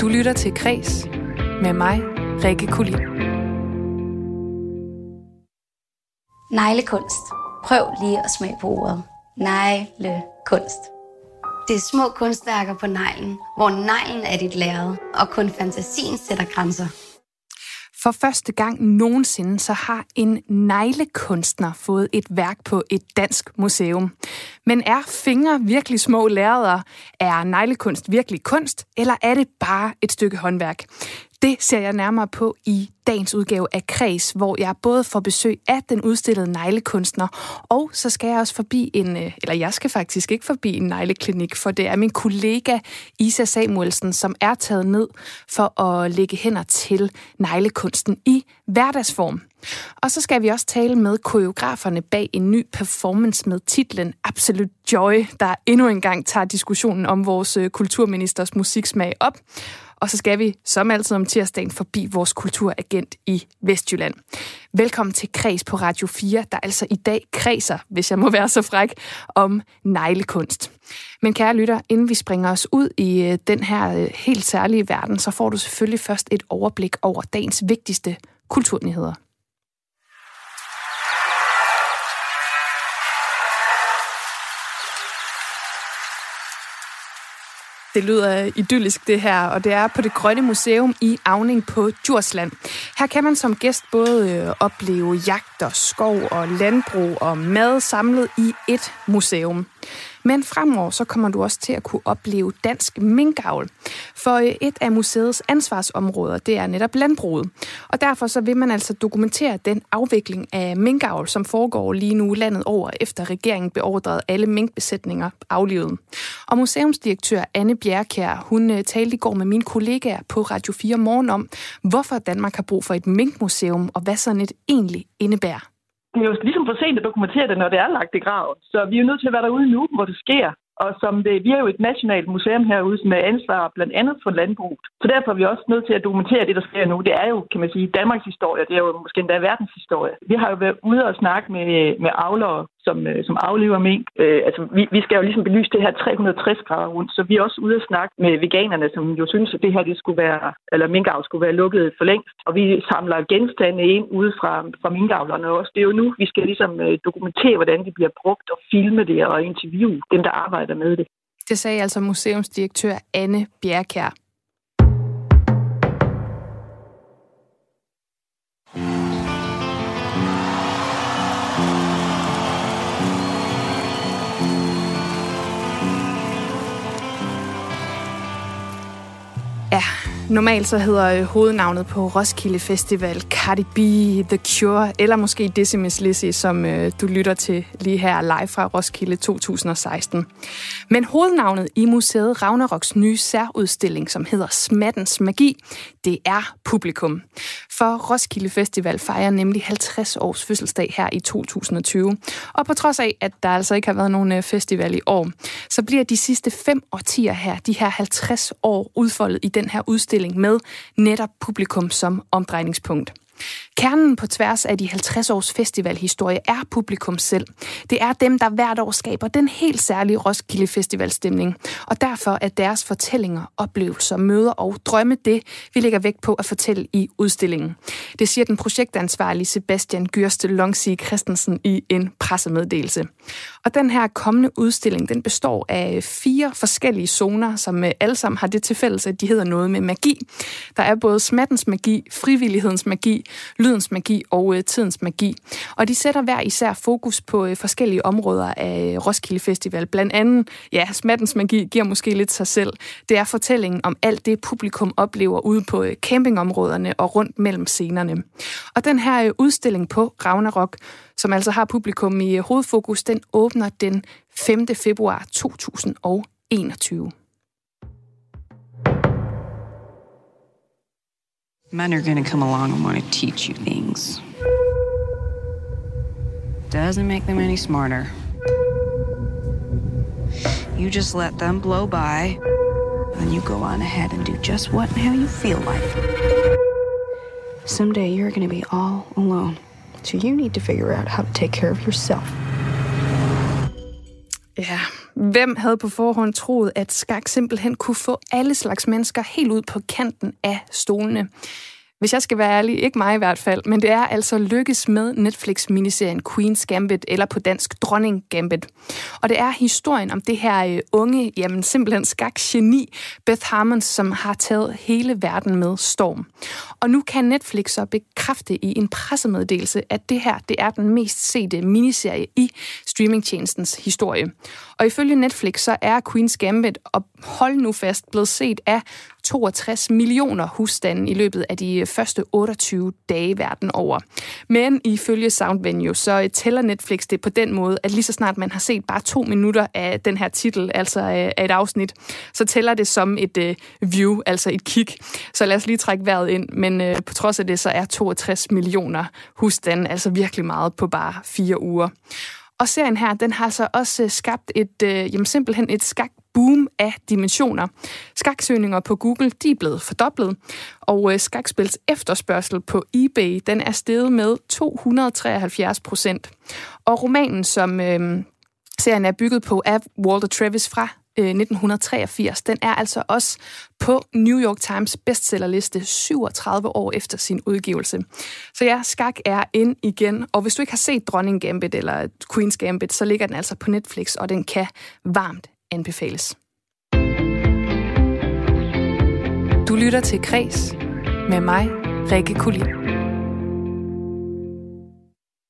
Du lytter til Kres med mig, Rikke Kulin. Neglekunst. Prøv lige at smage på ordet. Neglekunst. Det er små kunstværker på neglen, hvor neglen er dit lærred, og kun fantasien sætter grænser. For første gang nogensinde, så har en neglekunstner fået et værk på et dansk museum. Men er fingre virkelig små lærreder? Er neglekunst virkelig kunst, eller er det bare et stykke håndværk? Det ser jeg nærmere på i dagens udgave af Kreds, hvor jeg både får besøg af den udstillede neglekunstner, og så skal jeg også forbi en, øh, eller jeg skal faktisk ikke forbi en negleklinik, for det er min kollega Isa Samuelsen, som er taget ned for at lægge hænder til neglekunsten i hverdagsform. Og så skal vi også tale med koreograferne bag en ny performance med titlen Absolute Joy, der endnu engang tager diskussionen om vores øh, kulturministers musiksmag op. Og så skal vi, som altid om tirsdagen, forbi vores kulturagent i Vestjylland. Velkommen til Kreds på Radio 4, der altså i dag kredser, hvis jeg må være så fræk, om neglekunst. Men kære lytter, inden vi springer os ud i øh, den her øh, helt særlige verden, så får du selvfølgelig først et overblik over dagens vigtigste kulturnyheder. Det lyder idyllisk det her, og det er på det Grønne Museum i Avning på Djursland. Her kan man som gæst både øh, opleve jagt og skov og landbrug og mad samlet i et museum. Men fremover så kommer du også til at kunne opleve dansk minkavl. For øh, et af museets ansvarsområder, det er netop landbruget. Og derfor så vil man altså dokumentere den afvikling af minkavl, som foregår lige nu landet over, efter regeringen beordrede alle minkbesætninger aflivet. Og museumsdirektør Anne Bjerkær, hun øh, talte i går med mine kollegaer på Radio 4 Morgen om, hvorfor Danmark har brug for et minkmuseum, og hvad sådan et egentlig indebærer det er jo ligesom for sent at dokumentere det, når det er lagt i graven. Så vi er jo nødt til at være derude nu, hvor det sker. Og som det, vi er jo et nationalt museum herude med ansvar blandt andet for landbruget. Så derfor er vi også nødt til at dokumentere det, der sker nu. Det er jo, kan man sige, Danmarks historie. Det er jo måske endda verdens historie. Vi har jo været ude og snakke med, med avlere som, øh, som aflever mink. Øh, altså, vi, vi skal jo ligesom belyse det her 360 grader rundt, så vi er også ude at snakke med veganerne, som jo synes, at det her det skulle være, eller minkavl skulle være lukket for længst. Og vi samler genstande ind ude fra, fra minkavlerne også. Det er jo nu, vi skal ligesom øh, dokumentere, hvordan det bliver brugt og filme det og interviewe dem, der arbejder med det. Det sagde altså museumsdirektør Anne Bjerkær. Ja, normalt så hedder øh, hovednavnet på Roskilde Festival Cardi B, The Cure, eller måske Decimus Lizzy, som øh, du lytter til lige her live fra Roskilde 2016. Men hovednavnet i museet Ragnaroks nye særudstilling, som hedder Smattens Magi, det er publikum. For Roskilde Festival fejrer nemlig 50 års fødselsdag her i 2020. Og på trods af, at der altså ikke har været nogen øh, festival i år, så bliver de sidste fem årtier her, de her 50 år udfoldet i den her udstilling med netop publikum som omdrejningspunkt. Kernen på tværs af de 50 års festivalhistorie er publikum selv. Det er dem, der hvert år skaber den helt særlige Roskilde Festivalstemning. Og derfor er deres fortællinger, oplevelser, møder og drømme det, vi lægger vægt på at fortælle i udstillingen. Det siger den projektansvarlige Sebastian Gyrste Longsi Christensen i en pressemeddelelse. Og den her kommende udstilling, den består af fire forskellige zoner, som øh, alle sammen har det til fælles, at de hedder noget med magi. Der er både smattens magi, frivillighedens magi, lydens magi og øh, tidens magi. Og de sætter hver især fokus på øh, forskellige områder af øh, Roskilde Festival. Blandt andet, ja, smattens magi giver måske lidt sig selv. Det er fortællingen om alt det, publikum oplever ude på øh, campingområderne og rundt mellem scenerne. Og den her øh, udstilling på Ragnarok, som altså har publikum i øh, hovedfokus, den åbner den 5. februar 2021. Men are gonna come along and want to teach you things. Doesn't make them any smarter. You just let them blow by, and you go on ahead and do just what and how you feel like. Someday you're gonna be all alone, so you need to figure out how to take care of yourself. Ja, hvem havde på forhånd troet, at skak simpelthen kunne få alle slags mennesker helt ud på kanten af stolene? Hvis jeg skal være ærlig, ikke mig i hvert fald, men det er altså lykkes med Netflix-miniserien Queen's Gambit, eller på dansk Dronning Gambit. Og det er historien om det her øh, unge, jamen simpelthen skak-geni, Beth Harmon, som har taget hele verden med storm. Og nu kan Netflix så bekræfte i en pressemeddelelse, at det her det er den mest sete miniserie i streamingtjenestens historie. Og ifølge Netflix så er Queen's Gambit, og hold nu fast, blevet set af 62 millioner husstande i løbet af de øh, første 28 dage verden over. Men ifølge Soundvenue, så øh, tæller Netflix det på den måde, at lige så snart man har set bare to minutter af den her titel, altså øh, af et afsnit, så tæller det som et uh, view, altså et kig. Så lad os lige trække vejret ind. Men uh, på trods af det, så er 62 millioner husstande altså virkelig meget på bare fire uger. Og serien her, den har så også øh, skabt et, øh, jamen simpelthen et skak boom af dimensioner. Skaksøgninger på Google, de er blevet fordoblet, og øh, skakspils efterspørgsel på eBay, den er steget med 273 procent. Og romanen, som øh, serien er bygget på, af Walter Travis fra Øh, 1983. Den er altså også på New York Times bestsellerliste 37 år efter sin udgivelse. Så ja, skak er ind igen, og hvis du ikke har set Dronning Gambit eller Queen's Gambit, så ligger den altså på Netflix, og den kan varmt anbefales. Du lytter til Kres med mig, Rikke Kulin.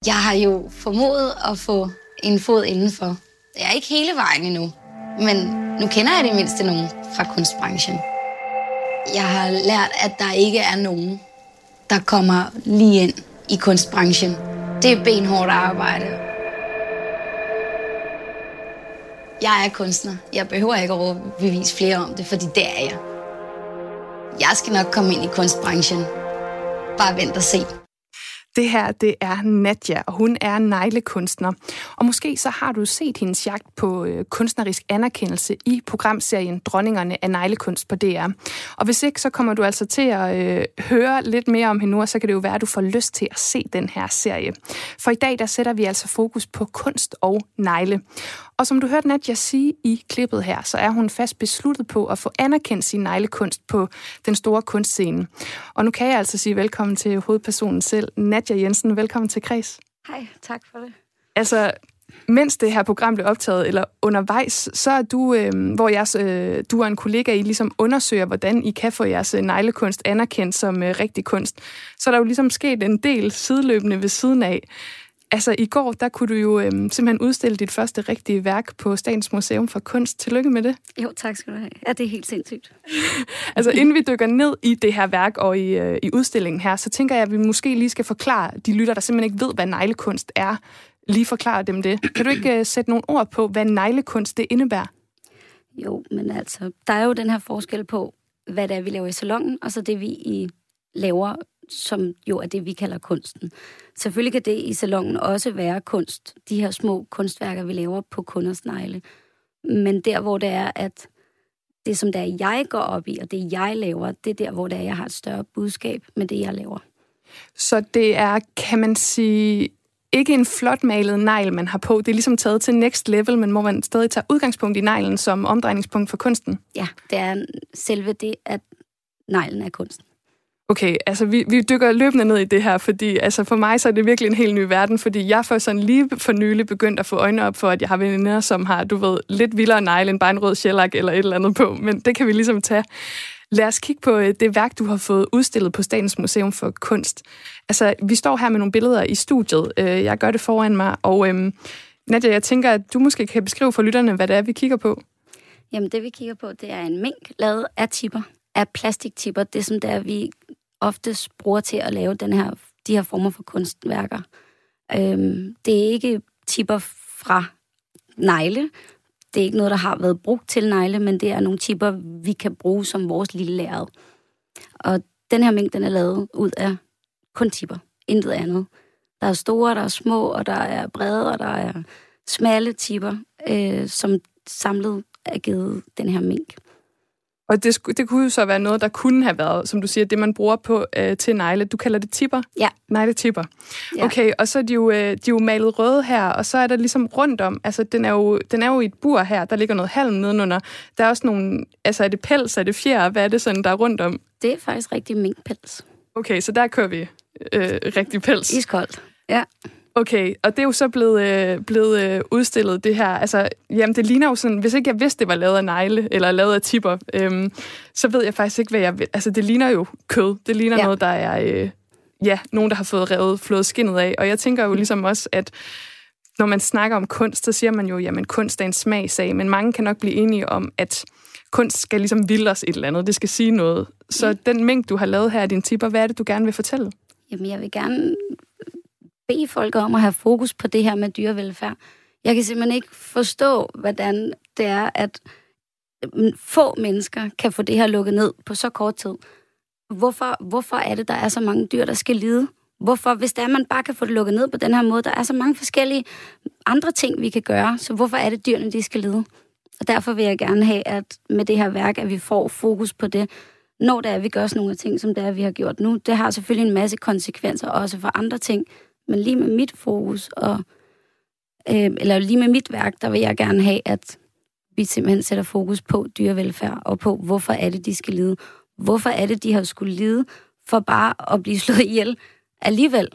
Jeg har jo formået at få en fod indenfor. Jeg er ikke hele vejen endnu, men nu kender jeg det mindste nogen fra kunstbranchen. Jeg har lært, at der ikke er nogen, der kommer lige ind i kunstbranchen. Det er benhårdt arbejde. Jeg er kunstner. Jeg behøver ikke at bevise flere om det, fordi det er jeg. Jeg skal nok komme ind i kunstbranchen. Bare vent og se. Det her, det er Nadja, og hun er neglekunstner. Og måske så har du set hendes jagt på øh, kunstnerisk anerkendelse i programserien Dronningerne af neglekunst på DR. Og hvis ikke, så kommer du altså til at øh, høre lidt mere om hende nu, og så kan det jo være, at du får lyst til at se den her serie. For i dag, der sætter vi altså fokus på kunst og negle. Og som du hørte Nadja sige i klippet her, så er hun fast besluttet på at få anerkendt sin neglekunst på den store kunstscene. Og nu kan jeg altså sige velkommen til hovedpersonen selv, Nadja Jensen. Velkommen til Kreds. Hej, tak for det. Altså, mens det her program blev optaget, eller undervejs, så er du, øh, hvor jeres, øh, du og en kollega, I ligesom undersøger, hvordan I kan få jeres øh, neglekunst anerkendt som øh, rigtig kunst. Så er der jo ligesom sket en del sideløbende ved siden af. Altså, i går, der kunne du jo øhm, simpelthen udstille dit første rigtige værk på Statens Museum for Kunst. Tillykke med det. Jo, tak skal du have. Ja, det er helt sindssygt. altså, inden vi dykker ned i det her værk og i, øh, i udstillingen her, så tænker jeg, at vi måske lige skal forklare de lytter, der simpelthen ikke ved, hvad neglekunst er, lige forklare dem det. Kan du ikke øh, sætte nogle ord på, hvad neglekunst det indebærer? Jo, men altså, der er jo den her forskel på, hvad det er, vi laver i salongen, og så det, vi i laver som jo er det, vi kalder kunsten. Selvfølgelig kan det i salongen også være kunst, de her små kunstværker, vi laver på kunders negle. Men der, hvor det er, at det, som der jeg går op i, og det, jeg laver, det er der, hvor det er, jeg har et større budskab med det, jeg laver. Så det er, kan man sige, ikke en flot malet negl, man har på. Det er ligesom taget til next level, men må man stadig tage udgangspunkt i neglen som omdrejningspunkt for kunsten? Ja, det er selve det, at neglen er kunsten. Okay, altså vi, vi dykker løbende ned i det her, fordi altså for mig så er det virkelig en helt ny verden, fordi jeg for sådan lige for nylig begyndt at få øjnene op for, at jeg har veninder, som har, du ved, lidt vildere negle end bare en rød shellac eller et eller andet på, men det kan vi ligesom tage. Lad os kigge på øh, det værk, du har fået udstillet på Statens Museum for Kunst. Altså, vi står her med nogle billeder i studiet. Øh, jeg gør det foran mig, og øhm, Nadia, jeg tænker, at du måske kan beskrive for lytterne, hvad det er, vi kigger på. Jamen, det vi kigger på, det er en mink lavet af tipper, af plastiktipper. Det som der vi oftest bruger til at lave den her, de her former for kunstværker. Øhm, det er ikke tipper fra negle. Det er ikke noget, der har været brugt til negle, men det er nogle tipper, vi kan bruge som vores lille lærred. Og den her mængde, den er lavet ud af kun tipper. Intet andet. Der er store, der er små, og der er brede, og der er smalle tipper, øh, som samlet er givet den her mink. Og det, det kunne jo så være noget, der kunne have været, som du siger, det man bruger på øh, til negle. Du kalder det tipper? Ja. Negletipper. Ja. Okay, og så er de jo, øh, de er jo malet røde her, og så er der ligesom rundt om, altså den er, jo, den er jo i et bur her, der ligger noget halm nedenunder. Der er også nogle, altså er det pels, er det fjer, hvad er det sådan, der er rundt om? Det er faktisk rigtig minkpels. Okay, så der kører vi øh, rigtig pels. Iskoldt. Ja. Okay, og det er jo så blevet, øh, blevet øh, udstillet, det her. Altså, jamen, det ligner jo sådan, hvis ikke jeg vidste, det var lavet af negle, eller lavet af tipper, øhm, så ved jeg faktisk ikke, hvad jeg vil. Altså, det ligner jo kød. Det ligner ja. Noget, der er, øh, ja, nogen, der har fået revet, flået skinnet af. Og jeg tænker jo ligesom også, at når man snakker om kunst, så siger man jo, jamen, kunst er en smagsag, men mange kan nok blive enige om, at kunst skal ligesom vilde os et eller andet. Det skal sige noget. Så den mængde, du har lavet her af dine tipper, hvad er det, du gerne vil fortælle? Jamen, jeg vil gerne bede folk om at have fokus på det her med dyrevelfærd. Jeg kan simpelthen ikke forstå, hvordan det er, at mm, få mennesker kan få det her lukket ned på så kort tid. Hvorfor, hvorfor er det, der er så mange dyr, der skal lide? Hvorfor, hvis det er, man bare kan få det lukket ned på den her måde, der er så mange forskellige andre ting, vi kan gøre, så hvorfor er det dyrene, de skal lide? Og derfor vil jeg gerne have, at med det her værk, at vi får fokus på det, når det er, at vi gør sådan nogle ting, som det er, vi har gjort nu. Det har selvfølgelig en masse konsekvenser også for andre ting, men lige med mit fokus, og, øh, eller lige med mit værk, der vil jeg gerne have, at vi simpelthen sætter fokus på dyrevelfærd, og på, hvorfor er det, de skal lide. Hvorfor er det, de har skulle lide for bare at blive slået ihjel alligevel?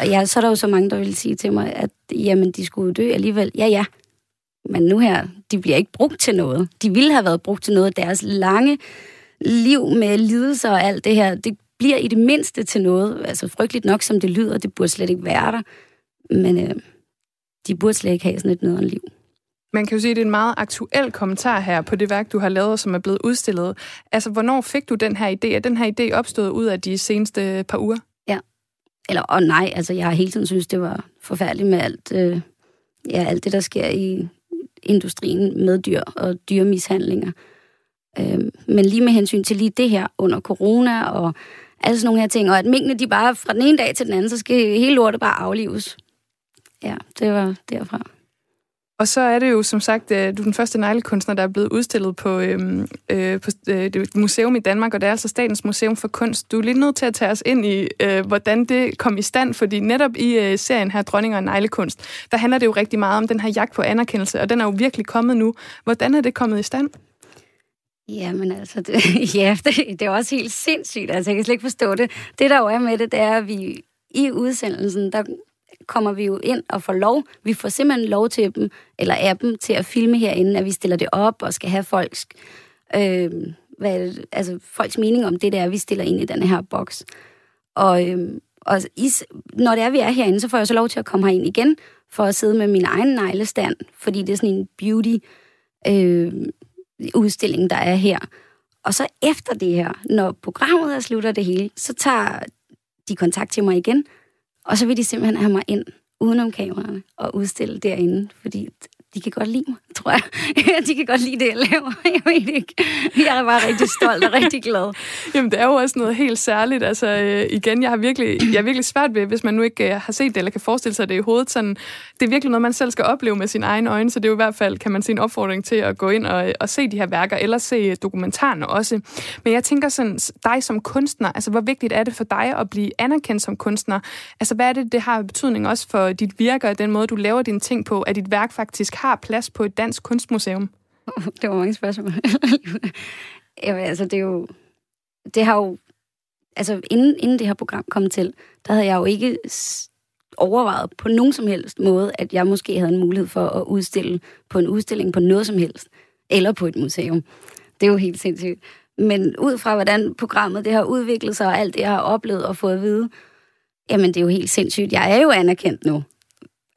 Og ja, så er der jo så mange, der vil sige til mig, at jamen, de skulle dø alligevel. Ja, ja. Men nu her, de bliver ikke brugt til noget. De ville have været brugt til noget. Deres lange liv med lidelser og alt det her, det bliver i det mindste til noget. Altså frygteligt nok, som det lyder, det burde slet ikke være der. Men øh, de burde slet ikke have sådan et nederen liv. Man kan jo sige, at det er en meget aktuel kommentar her på det værk, du har lavet, som er blevet udstillet. Altså, hvornår fik du den her idé? Er den her idé opstået ud af de seneste par uger? Eller, og nej, altså jeg har hele tiden synes det var forfærdeligt med alt, øh, ja, alt det, der sker i industrien med dyr og dyremishandlinger. Øh, men lige med hensyn til lige det her under corona og alle sådan nogle her ting, og at minkene de bare fra den ene dag til den anden, så skal hele lortet bare aflives. Ja, det var derfra. Og så er det jo som sagt, øh, du er den første neglekunstner, der er blevet udstillet på, øhm, øh, på øh, det museum i Danmark, og det er altså Statens Museum for Kunst. Du er lige nødt til at tage os ind i, øh, hvordan det kom i stand, fordi netop i øh, serien her, Dronninger og Neglekunst, der handler det jo rigtig meget om den her jagt på anerkendelse, og den er jo virkelig kommet nu. Hvordan er det kommet i stand? Jamen altså, det, ja, det, det er også helt sindssygt. Altså, jeg kan slet ikke forstå det. Det, der jo er med det, det er, at vi i udsendelsen, der kommer vi jo ind og får lov. Vi får simpelthen lov til dem, eller af dem, til at filme herinde, at vi stiller det op og skal have folks, øh, hvad det, altså, folks mening om det der, vi stiller ind i den her boks. Og, øh, og i, når det er, vi er herinde, så får jeg så lov til at komme herind igen, for at sidde med min egen neglestand, fordi det er sådan en beauty øh, udstilling, der er her. Og så efter det her, når programmet er slutter det hele, så tager de kontakt til mig igen, og så vil de simpelthen have mig ind udenom kameraerne og udstille derinde, fordi de kan godt lide mig, tror jeg. de kan godt lide det, jeg laver. Jeg ved ikke. Jeg er bare rigtig stolt og rigtig glad. Jamen, det er jo også noget helt særligt. Altså, øh, igen, jeg har virkelig, jeg har virkelig svært ved, hvis man nu ikke øh, har set det, eller kan forestille sig det i hovedet. Sådan, det er virkelig noget, man selv skal opleve med sine egne øjne, så det er jo i hvert fald, kan man sige, en opfordring til at gå ind og, og se de her værker, eller se øh, dokumentaren også. Men jeg tænker sådan, dig som kunstner, altså, hvor vigtigt er det for dig at blive anerkendt som kunstner? Altså, hvad er det, det har betydning også for dit virke og den måde, du laver dine ting på, at dit værk faktisk har plads på et dansk kunstmuseum? Det var mange spørgsmål. Jamen, altså, det er jo... Det har jo... Altså, inden, inden det her program kom til, der havde jeg jo ikke overvejet på nogen som helst måde, at jeg måske havde en mulighed for at udstille på en udstilling på noget som helst. Eller på et museum. Det er jo helt sindssygt. Men ud fra, hvordan programmet det har udviklet sig, og alt det, jeg har oplevet og fået at vide, jamen, det er jo helt sindssygt. Jeg er jo anerkendt nu.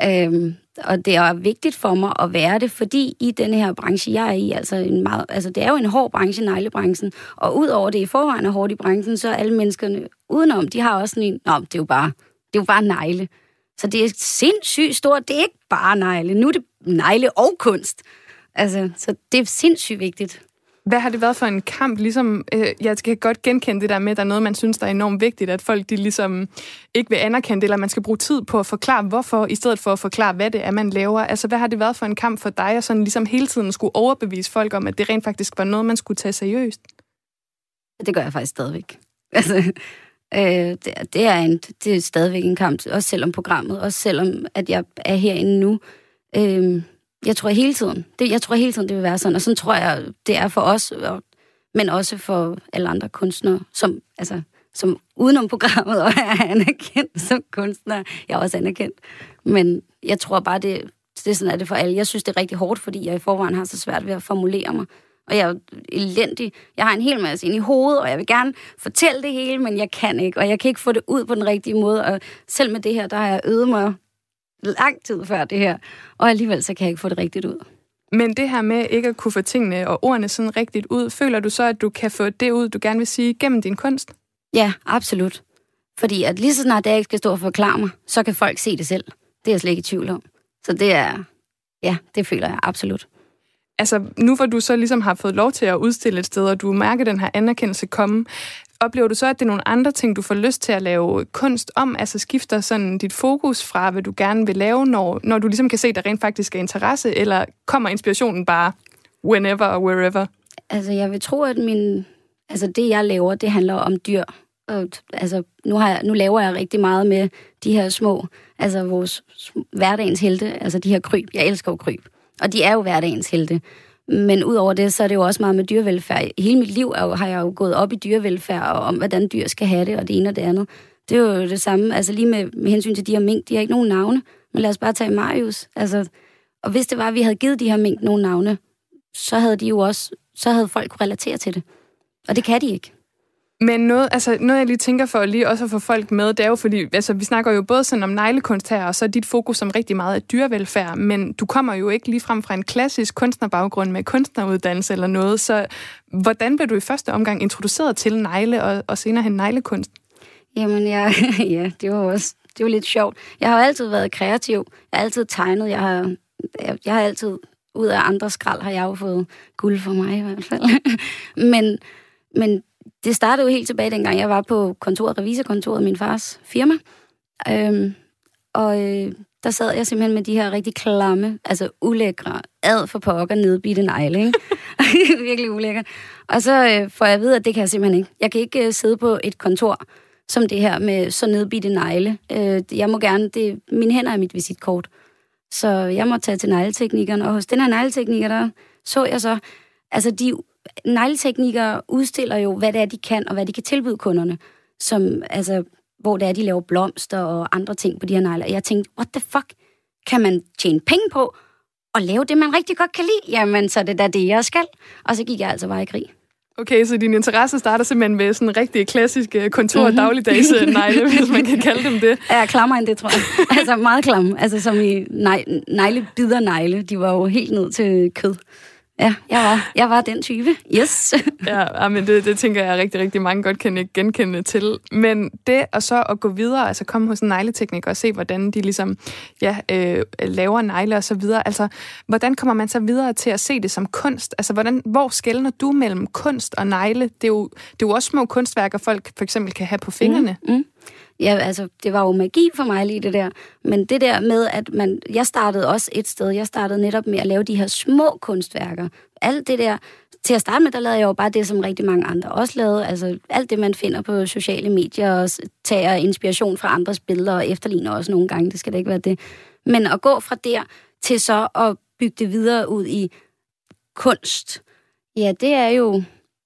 Øhm, og det er vigtigt for mig at være det, fordi i den her branche, jeg er i, altså, en meget, altså det er jo en hård branche, neglebranchen, og udover det i forvejen er hårdt i branchen, så er alle menneskerne udenom, de har også sådan en, nå, det er jo bare, det er jo bare negle. Så det er sindssygt stort, det er ikke bare negle, nu er det negle og kunst. Altså, så det er sindssygt vigtigt. Hvad har det været for en kamp? Ligesom, øh, jeg skal godt genkende det der med, at der er noget, man synes, der er enormt vigtigt, at folk de ligesom ikke vil anerkende det, eller man skal bruge tid på at forklare, hvorfor, i stedet for at forklare, hvad det er, man laver. Altså, hvad har det været for en kamp for dig, at sådan ligesom hele tiden skulle overbevise folk om, at det rent faktisk var noget, man skulle tage seriøst? Det gør jeg faktisk stadigvæk. Altså, øh, det, det, er en, det er stadigvæk en kamp, også selvom programmet, også selvom at jeg er herinde nu. Øh, jeg tror hele tiden, det, jeg tror hele tiden, det vil være sådan, og sådan tror jeg, det er for os, og, men også for alle andre kunstnere, som, altså, som udenom programmet og er anerkendt som kunstner. Jeg er også anerkendt. Men jeg tror bare, det, det er sådan, er det for alle. Jeg synes, det er rigtig hårdt, fordi jeg i forvejen har så svært ved at formulere mig. Og jeg er elendig. Jeg har en hel masse ind i hovedet, og jeg vil gerne fortælle det hele, men jeg kan ikke. Og jeg kan ikke få det ud på den rigtige måde. Og selv med det her, der har jeg øvet mig lang tid før det her. Og alligevel så kan jeg ikke få det rigtigt ud. Men det her med ikke at kunne få tingene og ordene sådan rigtigt ud, føler du så, at du kan få det ud, du gerne vil sige, gennem din kunst? Ja, absolut. Fordi at lige så snart jeg ikke skal stå og forklare mig, så kan folk se det selv. Det er jeg slet ikke i tvivl om. Så det er, ja, det føler jeg absolut. Altså, nu hvor du så ligesom har fået lov til at udstille et sted, og du mærker den her anerkendelse komme, oplever du så, at det er nogle andre ting, du får lyst til at lave kunst om? Altså skifter sådan dit fokus fra, hvad du gerne vil lave, når, når du ligesom kan se, at der rent faktisk er interesse, eller kommer inspirationen bare whenever og wherever? Altså, jeg vil tro, at min, altså det, jeg laver, det handler om dyr. Og, altså, nu, har jeg, nu laver jeg rigtig meget med de her små, altså vores hverdagens helte, altså de her kryb. Jeg elsker jo kryb. Og de er jo hverdagens helte. Men udover det, så er det jo også meget med dyrevelfærd. Hele mit liv er jo, har jeg jo gået op i dyrevelfærd, og om hvordan dyr skal have det, og det ene og det andet. Det er jo det samme, altså lige med, med hensyn til de her mink, de har ikke nogen navne, men lad os bare tage Marius. Altså, og hvis det var, at vi havde givet de her mink nogle navne, så havde de jo også, så havde folk kunne relatere til det. Og det kan de ikke. Men noget, altså noget, jeg lige tænker for lige også at få folk med, det er jo fordi, altså vi snakker jo både sådan om neglekunst her, og så er dit fokus som rigtig meget er dyrevelfærd, men du kommer jo ikke lige frem fra en klassisk kunstnerbaggrund med kunstneruddannelse eller noget, så hvordan blev du i første omgang introduceret til negle og, og senere hen neglekunst? Jamen, jeg, ja, det var også det var lidt sjovt. Jeg har altid været kreativ. Jeg har altid tegnet. Jeg har, jeg, jeg har altid, ud af andre skrald, har jeg jo fået guld for mig i hvert fald. men, men det startede jo helt tilbage, dengang jeg var på kontoret, revisorkontoret, min fars firma. Øhm, og øh, der sad jeg simpelthen med de her rigtig klamme, altså ulækre, ad for pokker, nedbitte negle, ikke? Virkelig ulækkert. Og så øh, får jeg at vide, at det kan jeg simpelthen ikke. Jeg kan ikke øh, sidde på et kontor som det her med så nedbitte negle. Øh, jeg må gerne, det, mine hænder er mit visitkort. Så jeg må tage til negleteknikeren, og hos den her negletekniker, der så jeg så, altså de negleteknikere udstiller jo, hvad det er, de kan, og hvad de kan tilbyde kunderne. Som, altså, hvor det er, de laver blomster og andre ting på de her negle. Og jeg tænkte, what the fuck? Kan man tjene penge på at lave det, man rigtig godt kan lide? Jamen, så er det da det, jeg skal. Og så gik jeg altså bare i krig. Okay, så din interesse starter simpelthen med sådan en rigtig klassisk øh, kontor- og mhm. dagligdags øh, negle, hvis man kan kalde dem det. Ja, klammer end det, tror jeg. altså meget klamme. Altså som i negle, bider negle. De var jo helt ned til kød. Ja, jeg var, jeg var den type. Yes. ja, men det, det tænker jeg rigtig, rigtig mange godt kan genkende til. Men det og så at gå videre, altså komme hos en negletekniker og se, hvordan de ligesom ja, øh, laver negle og så videre. Altså, hvordan kommer man så videre til at se det som kunst? Altså, hvordan, hvor skældner du mellem kunst og negle? Det er, jo, det er jo også små kunstværker, folk for eksempel kan have på fingrene. Mm, mm. Ja, altså, det var jo magi for mig lige det der. Men det der med, at man... Jeg startede også et sted. Jeg startede netop med at lave de her små kunstværker. Alt det der... Til at starte med, der lavede jeg jo bare det, som rigtig mange andre også lavede. Altså alt det, man finder på sociale medier, og tager inspiration fra andres billeder, og efterligner også nogle gange. Det skal da ikke være det. Men at gå fra der til så at bygge det videre ud i kunst, ja, det er jo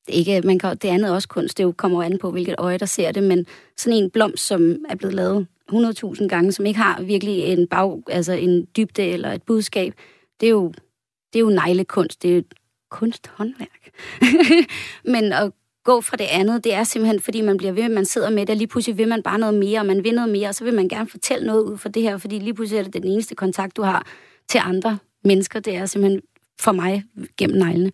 ikke, man kan, det andet er også kunst, det jo kommer an på, hvilket øje, der ser det, men sådan en blomst, som er blevet lavet 100.000 gange, som ikke har virkelig en, bag, altså en dybde eller et budskab, det er jo, det er jo neglekunst, det er jo et kunsthåndværk. men at gå fra det andet, det er simpelthen, fordi man bliver ved, man sidder med det, og lige pludselig vil man bare noget mere, og man vil noget mere, og så vil man gerne fortælle noget ud fra det her, fordi lige pludselig er det den eneste kontakt, du har til andre mennesker, det er simpelthen for mig gennem neglene.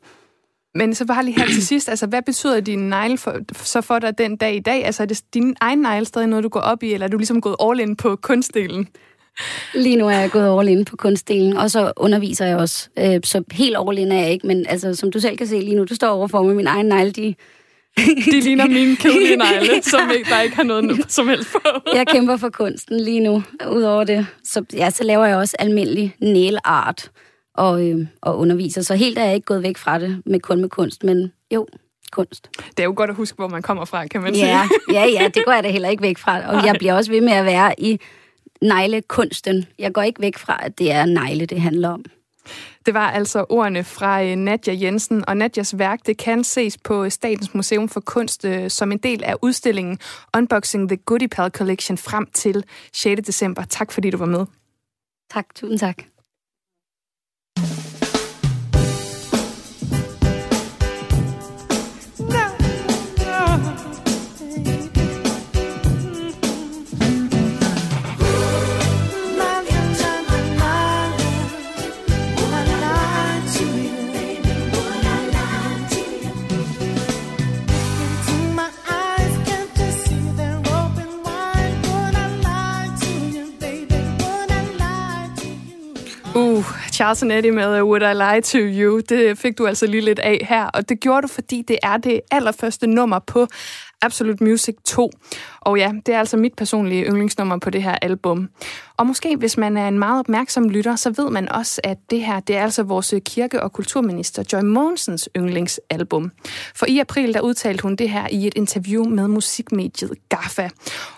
Men så bare lige her til sidst, altså hvad betyder din negle for, så for dig den dag i dag? Altså er det din egen negle stadig noget, du går op i, eller er du ligesom gået all in på kunstdelen? Lige nu er jeg gået all in på kunstdelen, og så underviser jeg også. Øh, så helt all in er jeg ikke, men altså, som du selv kan se lige nu, du står overfor med min egen negle, de... De ligner mine kedelige negle, som ikke, der ikke har noget som helst på. jeg kæmper for kunsten lige nu, udover det. Så, ja, så laver jeg også almindelig nail art og, øh, og underviser. Så helt er jeg ikke gået væk fra det med kun med kunst, men jo, kunst. Det er jo godt at huske, hvor man kommer fra, kan man ja, sige. ja, ja, det går jeg da heller ikke væk fra. Og jeg bliver også ved med at være i neglekunsten. Jeg går ikke væk fra, at det er negle, det handler om. Det var altså ordene fra øh, Nadja Jensen, og Nadjas værk det kan ses på Statens Museum for Kunst øh, som en del af udstillingen Unboxing the Goodie Pal Collection frem til 6. december. Tak fordi du var med. Tak, tusind tak. Uh, Charles and Eddie med Would I Lie to You, det fik du altså lige lidt af her, og det gjorde du, fordi det er det allerførste nummer på Absolute Music 2. Og ja, det er altså mit personlige yndlingsnummer på det her album. Og måske, hvis man er en meget opmærksom lytter, så ved man også, at det her, det er altså vores kirke- og kulturminister Joy Mogensens yndlingsalbum. For i april, der udtalte hun det her i et interview med musikmediet GAFFA.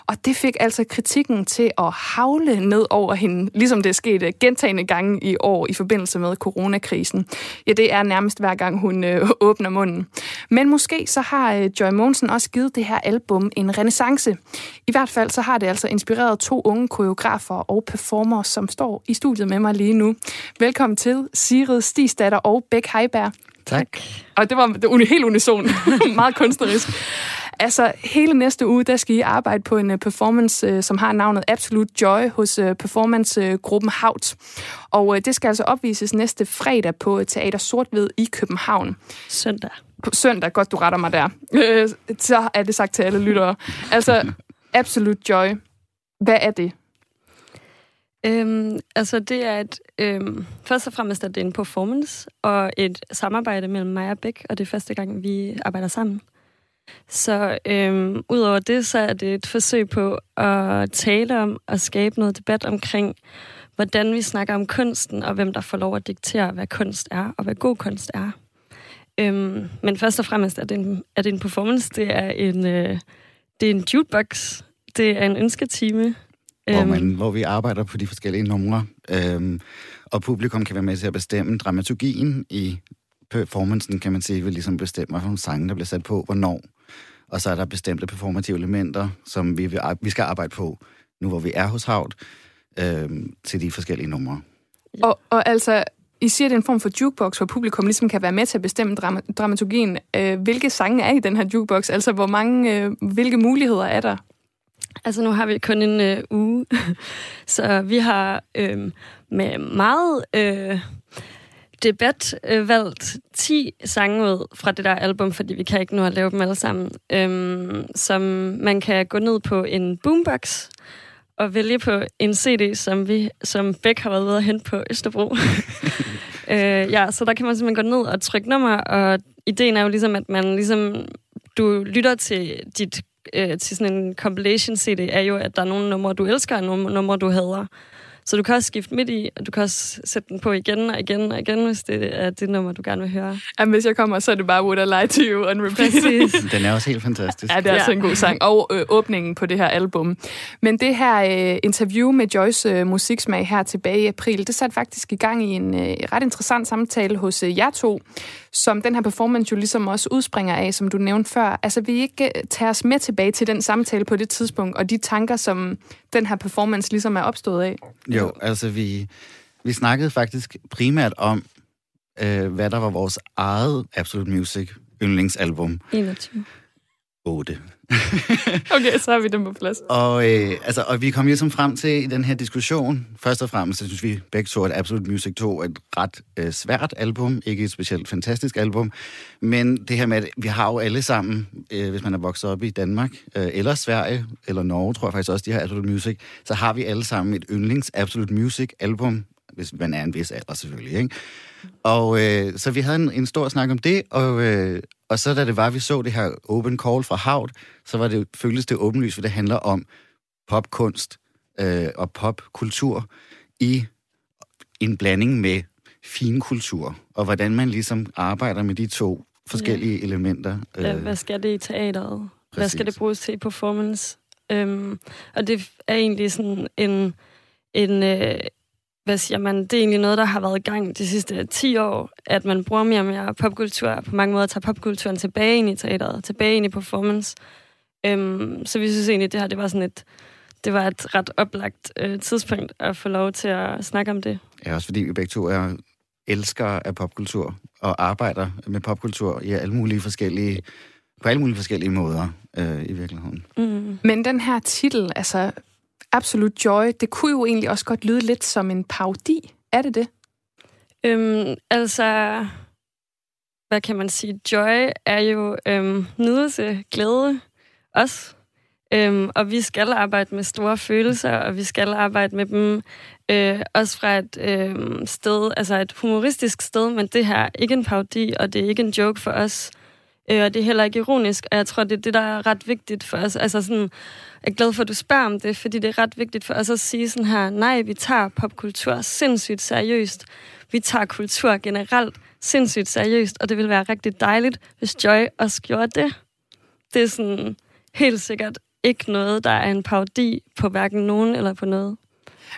Og det fik altså kritikken til at havle ned over hende, ligesom det er sket øh, gentagende gange i år i forbindelse med coronakrisen. Ja, det er nærmest hver gang, hun øh, åbner munden. Men måske så har øh, Joy Mogensen også givet det her album en renaissance. I hvert fald så har det altså inspireret to unge koreografer og performere, som står i studiet med mig lige nu. Velkommen til Sigrid Stigsdatter og Bæk Heiberg. Tak. Og det var, det var helt unison. Meget kunstnerisk. Altså, hele næste uge, der skal I arbejde på en uh, performance, uh, som har navnet Absolute Joy hos uh, performancegruppen Haut. Og det skal altså opvises næste fredag på Teater Sortved i København. Søndag. På søndag, godt du retter mig der. Uh, så er det sagt til alle lyttere. Altså, Absolute Joy, hvad er det? Øhm, altså, det er et... Øhm, først og fremmest er det en performance og et samarbejde mellem mig og Bæk, og det er første gang, vi arbejder sammen. Så øhm, udover det, så er det et forsøg på at tale om og skabe noget debat omkring, hvordan vi snakker om kunsten, og hvem der får lov at diktere, hvad kunst er, og hvad god kunst er. Øhm, men først og fremmest er det en, er det en performance. Det er en, øh, det er en jukebox. Det er en ønsketime. Hvor, man, hvor vi arbejder på de forskellige numre, øhm, og publikum kan være med til at bestemme dramaturgien i performancen, kan man sige, vil ligesom bestemme, hvilke sange, der bliver sat på, hvornår. Og så er der bestemte performative elementer, som vi, vil, vi skal arbejde på, nu hvor vi er hos Havt, øhm, til de forskellige numre. Ja. Og, og altså, I siger, det er en form for jukebox, hvor publikum ligesom kan være med til at bestemme dram- dramaturgien. Øh, hvilke sange er i den her jukebox? Altså, hvor mange, øh, hvilke muligheder er der? Altså, nu har vi kun en øh, uge, så vi har øh, med meget øh, debat øh, valgt 10 sange ud fra det der album, fordi vi kan ikke nå at lave dem alle sammen, øh, som man kan gå ned på en boombox og vælge på en CD, som vi som Bæk har været ved at hente på Østerbro. øh, ja, så der kan man simpelthen gå ned og trykke nummer, og ideen er jo ligesom, at man ligesom, du lytter til dit øh, til sådan en compilation CD, er jo, at der er nogle numre, du elsker, og nogle numre, du hader. Så du kan også skifte midt i, og du kan også sætte den på igen og igen og igen, hvis det er det nummer, du gerne vil høre. Jamen, hvis jeg kommer, så er det bare Would I Lie to You on repeat. Præcis. Den er også helt fantastisk. Ja, det er ja. altså en god sang. Og øh, åbningen på det her album. Men det her øh, interview med Joyce øh, musiksmag her tilbage i april, det satte faktisk i gang i en øh, ret interessant samtale hos øh, jer to, som den her performance jo ligesom også udspringer af, som du nævnte før. Altså, vi ikke tage os med tilbage til den samtale på det tidspunkt, og de tanker, som den her performance ligesom er opstået af? Jo, altså vi, vi snakkede faktisk primært om, øh, hvad der var vores eget Absolute Music yndlingsalbum. 21. 8. okay, så har vi dem på plads. Og, øh, altså, og vi kom ligesom frem til i den her diskussion, først og fremmest, så synes vi begge to, at Absolute Music 2 er et ret øh, svært album, ikke et specielt fantastisk album, men det her med, at vi har jo alle sammen, øh, hvis man er vokset op i Danmark, øh, eller Sverige, eller Norge, tror jeg faktisk også, de har Absolute Music, så har vi alle sammen et yndlings Absolute Music album, hvis man er en vis alder selvfølgelig, ikke? Og øh, så vi havde en, en stor snak om det, og, øh, og så da det var, vi så det her open call fra Havt, så var det, føltes det åbenlyst, for det handler om popkunst øh, og popkultur i en blanding med finkultur, og hvordan man ligesom arbejder med de to forskellige ja. elementer. Ja, hvad skal det i teateret? Præcis. Hvad skal det bruges til i performance? Øhm, og det er egentlig sådan en, en øh, hvad siger man, det er egentlig noget, der har været i gang de sidste 10 år, at man bruger mere og mere popkultur, på mange måder tager popkulturen tilbage ind i teateret, tilbage ind i performance. Øhm, så vi synes egentlig, at det her det var sådan et, det var et ret oplagt øh, tidspunkt at få lov til at snakke om det. Ja, også fordi vi begge to er elskere af popkultur og arbejder med popkultur i alle mulige forskellige, på alle mulige forskellige måder øh, i virkeligheden. Mm. Men den her titel, altså Absolute Joy, det kunne jo egentlig også godt lyde lidt som en parodi. Er det det? Øhm, altså, hvad kan man sige? Joy er jo øhm, nydelse, glæde, også. Øhm, og vi skal arbejde med store følelser, og vi skal arbejde med dem øh, også fra et øh, sted, altså et humoristisk sted, men det her er ikke en parodi, og det er ikke en joke for os. Øh, og det er heller ikke ironisk, og jeg tror, det er det, der er ret vigtigt for os. Altså sådan, jeg er glad for, at du spørger om det, fordi det er ret vigtigt for os at sige sådan her, nej, vi tager popkultur sindssygt seriøst. Vi tager kultur generelt sindssygt seriøst, og det vil være rigtig dejligt, hvis Joy også gjorde det. Det er sådan helt sikkert ikke noget, der er en parodi på hverken nogen eller på noget.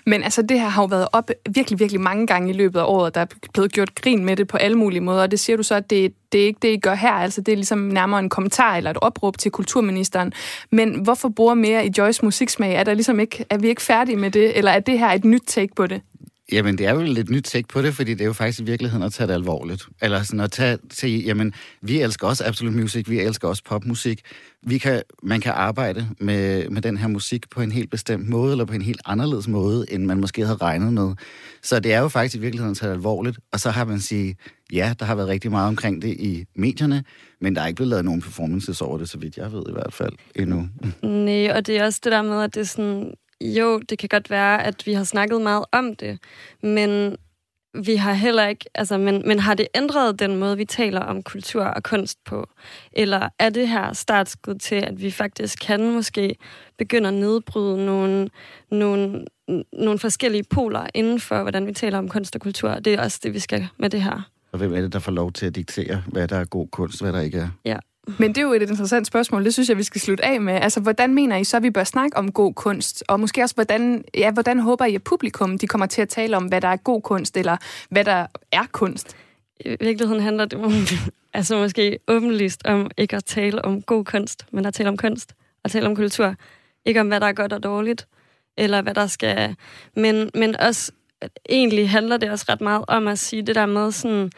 Men altså, det her har jo været op virkelig, virkelig mange gange i løbet af året. Der er blevet gjort grin med det på alle mulige måder, og det siger du så, at det, det er ikke det, I gør her. Altså, det er ligesom nærmere en kommentar eller et opråb til kulturministeren. Men hvorfor bruger mere i Joyce musiksmag? Er, der ligesom ikke, er vi ikke færdige med det, eller er det her et nyt take på det? Jamen, det er jo lidt nyt take på det, fordi det er jo faktisk i virkeligheden at tage det alvorligt. Eller sådan at tage, sige, jamen, vi elsker også absolut musik, vi elsker også popmusik. Vi kan, man kan arbejde med, med den her musik på en helt bestemt måde, eller på en helt anderledes måde, end man måske havde regnet med. Så det er jo faktisk i virkeligheden taget alvorligt. Og så har man sige, ja, der har været rigtig meget omkring det i medierne, men der er ikke blevet lavet nogen performances over det, så vidt jeg ved i hvert fald, endnu. Nej, og det er også det der med, at det er sådan, jo, det kan godt være, at vi har snakket meget om det, men vi har heller ikke, altså, men, men har det ændret den måde, vi taler om kultur og kunst på? Eller er det her startskud til, at vi faktisk kan måske begynde at nedbryde nogle, nogle, nogle forskellige poler inden for, hvordan vi taler om kunst og kultur? Det er også det, vi skal med det her. Og hvem er det, der får lov til at diktere, hvad der er god kunst, hvad der ikke er? Ja. Men det er jo et interessant spørgsmål. Det synes jeg, vi skal slutte af med. Altså, hvordan mener I så, at vi bør snakke om god kunst? Og måske også, hvordan, ja, hvordan håber I, at publikum de kommer til at tale om, hvad der er god kunst, eller hvad der er kunst? I virkeligheden handler det om, altså måske åbenlyst om ikke at tale om god kunst, men at tale om kunst og tale om kultur. Ikke om, hvad der er godt og dårligt, eller hvad der skal... Men, men også, egentlig handler det også ret meget om at sige det der med sådan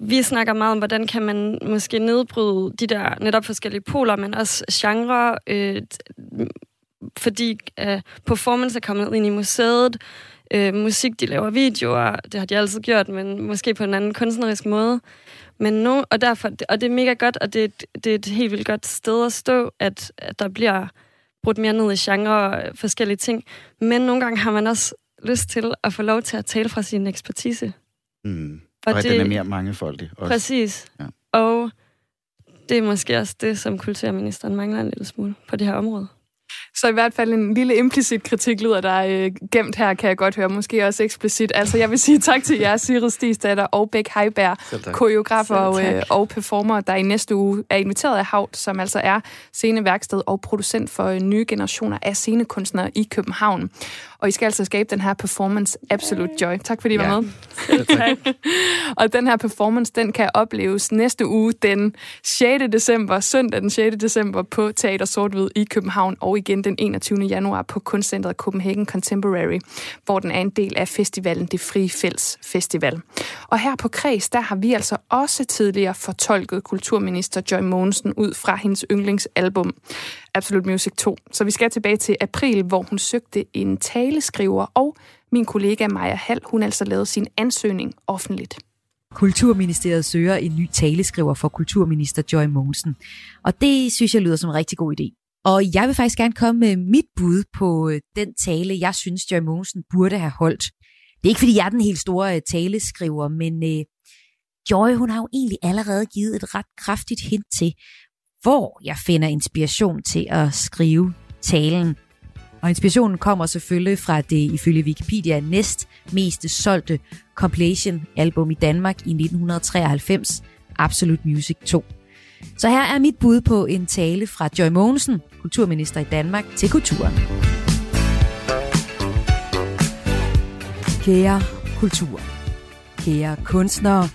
vi snakker meget om, hvordan kan man måske nedbryde de der netop forskellige poler, men også genre, øh, fordi øh, performance er kommet ind i museet, øh, musik, de laver videoer, det har de altid gjort, men måske på en anden kunstnerisk måde. Men nu, og, derfor, og det er mega godt, og det, det er et helt vildt godt sted at stå, at, at der bliver brudt mere ned i genre og forskellige ting. Men nogle gange har man også lyst til at få lov til at tale fra sin ekspertise. Mm. Og, og at det, den er mere mangefoldig. Også. Præcis. Ja. Og det er måske også det, som kulturministeren mangler en lille smule på det her område. Så i hvert fald en lille implicit kritik lyder der øh, gemt her, kan jeg godt høre. Måske også eksplicit. Altså, jeg vil sige tak til jer, Sigrid Stigsdatter og Bæk Heiberg, koreografer og, øh, og performer, der i næste uge er inviteret af Havt, som altså er sceneværksted og producent for øh, nye generationer af scenekunstnere i København. Og I skal altså skabe den her performance Absolute Joy. Tak fordi I ja. var med. tak. og den her performance, den kan opleves næste uge den 6. december, søndag den 6. december på Teater Sortvid i København, og igen den den 21. januar på Kunstcentret Copenhagen Contemporary, hvor den er en del af festivalen Det Frie Fælles Festival. Og her på Kreds, der har vi altså også tidligere fortolket kulturminister Joy Mogensen ud fra hendes yndlingsalbum Absolute Music 2. Så vi skal tilbage til april, hvor hun søgte en taleskriver, og min kollega Maja Hall, hun altså lavede sin ansøgning offentligt. Kulturministeriet søger en ny taleskriver for kulturminister Joy Mogensen. Og det synes jeg lyder som en rigtig god idé. Og jeg vil faktisk gerne komme med mit bud på øh, den tale, jeg synes Joy Mogensen burde have holdt. Det er ikke, fordi jeg er den helt store øh, taleskriver, men øh, Joy, hun har jo egentlig allerede givet et ret kraftigt hint til, hvor jeg finder inspiration til at skrive talen. Og inspirationen kommer selvfølgelig fra det ifølge Wikipedia næst mest solgte compilation-album i Danmark i 1993, Absolute Music 2. Så her er mit bud på en tale fra Joy Mogensen, kulturminister i Danmark, til kulturen. Kære kultur, kære kunstnere,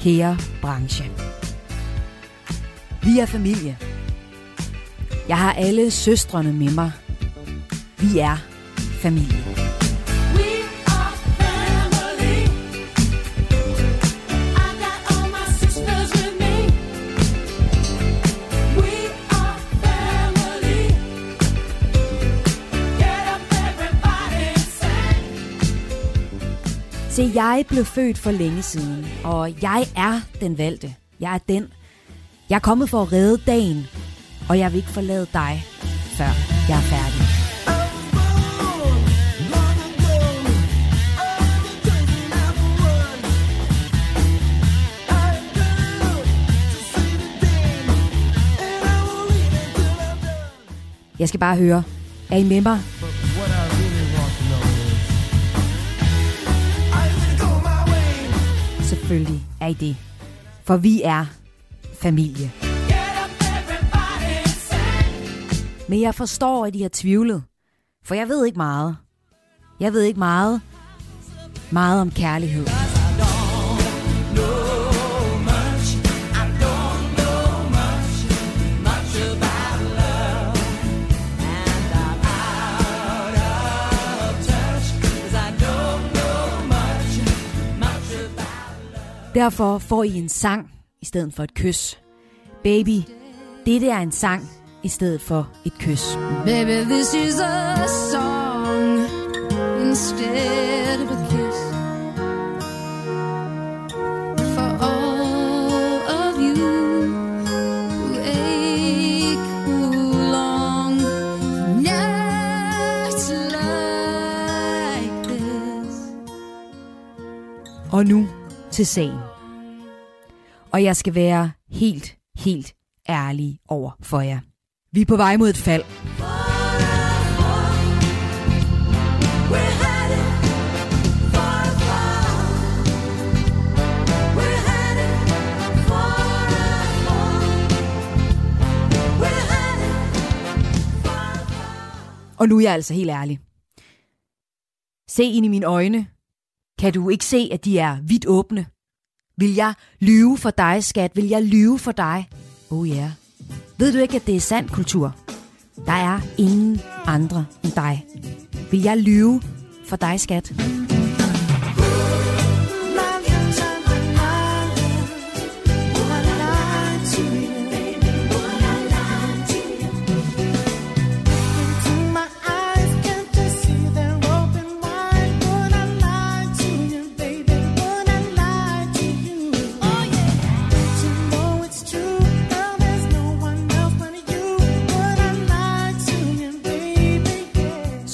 kære branche. Vi er familie. Jeg har alle søstrene med mig. Vi er familie. Se, jeg blev født for længe siden, og jeg er den valgte. Jeg er den. Jeg er kommet for at redde dagen, og jeg vil ikke forlade dig, før jeg er færdig. Jeg skal bare høre, er I med mig? Selvfølgelig er I det. For vi er familie. Men jeg forstår, at I har tvivlet. For jeg ved ikke meget. Jeg ved ikke meget. Meget om kærlighed. Derfor får I en sang i stedet for et kys. Baby, dette er en sang i stedet for et kys. Baby, this is a song instead of a kiss. Og nu til sagen. Og jeg skal være helt, helt ærlig over for jer. Vi er på vej mod et fald. Og nu er jeg altså helt ærlig. Se ind i mine øjne. Kan du ikke se, at de er vidt åbne? Vil jeg lyve for dig, skat? Vil jeg lyve for dig? Oh ja. Yeah. Ved du ikke, at det er sand kultur? Der er ingen andre end dig. Vil jeg lyve for dig, skat?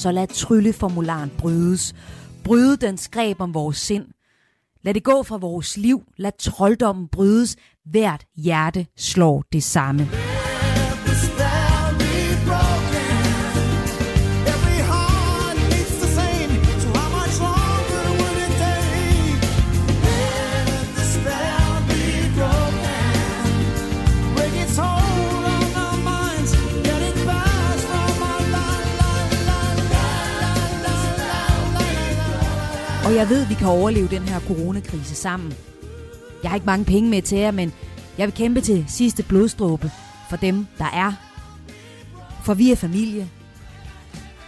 Så lad trylleformularen brydes. Bryde dens greb om vores sind. Lad det gå fra vores liv. Lad trolddommen brydes. Hvert hjerte slår det samme. Og jeg ved, vi kan overleve den her coronakrise sammen. Jeg har ikke mange penge med til jer, men jeg vil kæmpe til sidste blodstråbe for dem, der er. For vi er familie.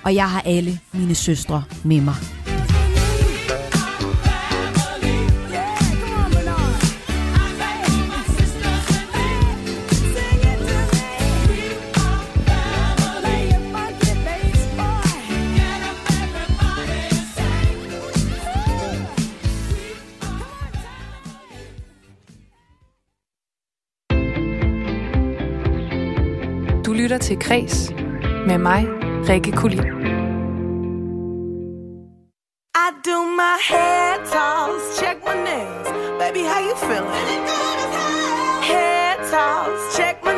og jeg har alle mine søstre med mig. Lytter til Kres med mig, Rikke Kulin. I do my head toss, check my nails. Baby, how you feeling? Head toss, check my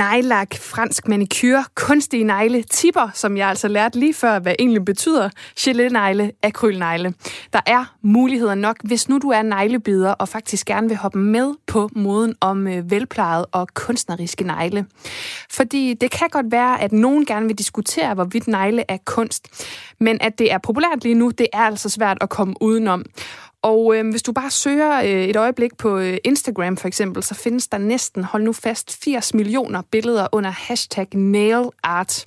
Nejlak, fransk manikyr, kunstige negle, tipper, som jeg altså lærte lige før, hvad egentlig betyder, gelé-negle, akrylnegle. Der er muligheder nok, hvis nu du er neglebider og faktisk gerne vil hoppe med på moden om øh, velplejet velplejede og kunstneriske negle. Fordi det kan godt være, at nogen gerne vil diskutere, hvorvidt negle er kunst. Men at det er populært lige nu, det er altså svært at komme udenom. Og øh, hvis du bare søger øh, et øjeblik på øh, Instagram for eksempel, så findes der næsten, hold nu fast, 80 millioner billeder under hashtag nail art.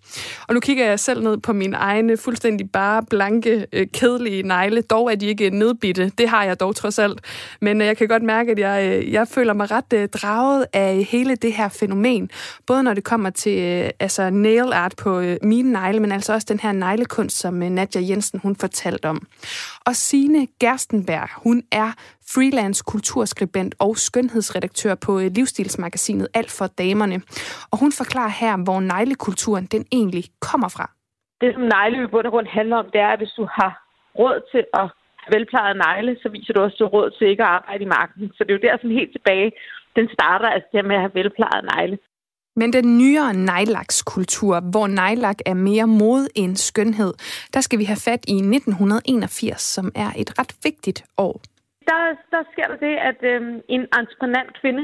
Og nu kigger jeg selv ned på mine egne fuldstændig bare blanke, øh, kedelige negle. Dog er de ikke nedbitte. Det har jeg dog trods alt. Men øh, jeg kan godt mærke, at jeg, øh, jeg føler mig ret øh, draget af hele det her fænomen. Både når det kommer til øh, altså nail art på øh, mine negle, men altså også den her neglekunst, som øh, Nadja Jensen hun fortalte om. Og Sine Gerstenberg, hun er freelance kulturskribent og skønhedsredaktør på øh, livsstilsmagasinet Alt for Damerne. Og hun forklarer her, hvor neglekulturen den egentlig kommer fra. Det, som negle i bund og grund handler om, det er, at hvis du har råd til at velplejede negle, så viser du også, at du har råd til ikke at arbejde i marken. Så det er jo der sådan helt tilbage, den starter altså det med at have velplejede negle. Men den nyere nejlakskultur, hvor nejlak er mere mode end skønhed, der skal vi have fat i 1981, som er et ret vigtigt år. Der, der sker der det, at øh, en entreprenant kvinde,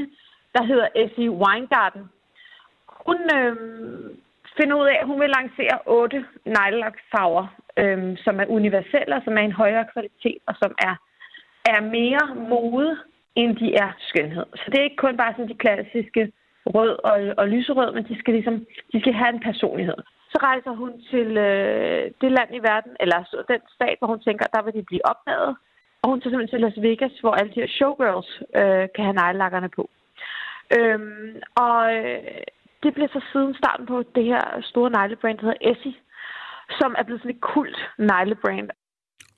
der hedder Essie Weingarten, hun øh, finder ud af, at hun vil lancere otte nejlaksfarver, øh, som er universelle og som er en højere kvalitet og som er, er mere mode, end de er skønhed. Så det er ikke kun bare sådan de klassiske rød og, og lyserød, men de skal ligesom de skal have en personlighed. Så rejser hun til øh, det land i verden, eller den stat, hvor hun tænker, der vil de blive opdaget. Og hun tager simpelthen til Las Vegas, hvor alle de her showgirls øh, kan have neglelakkerne på. Øhm, og øh, det bliver så siden starten på det her store neglebrand, der hedder Essie, som er blevet sådan et kult neglebrand.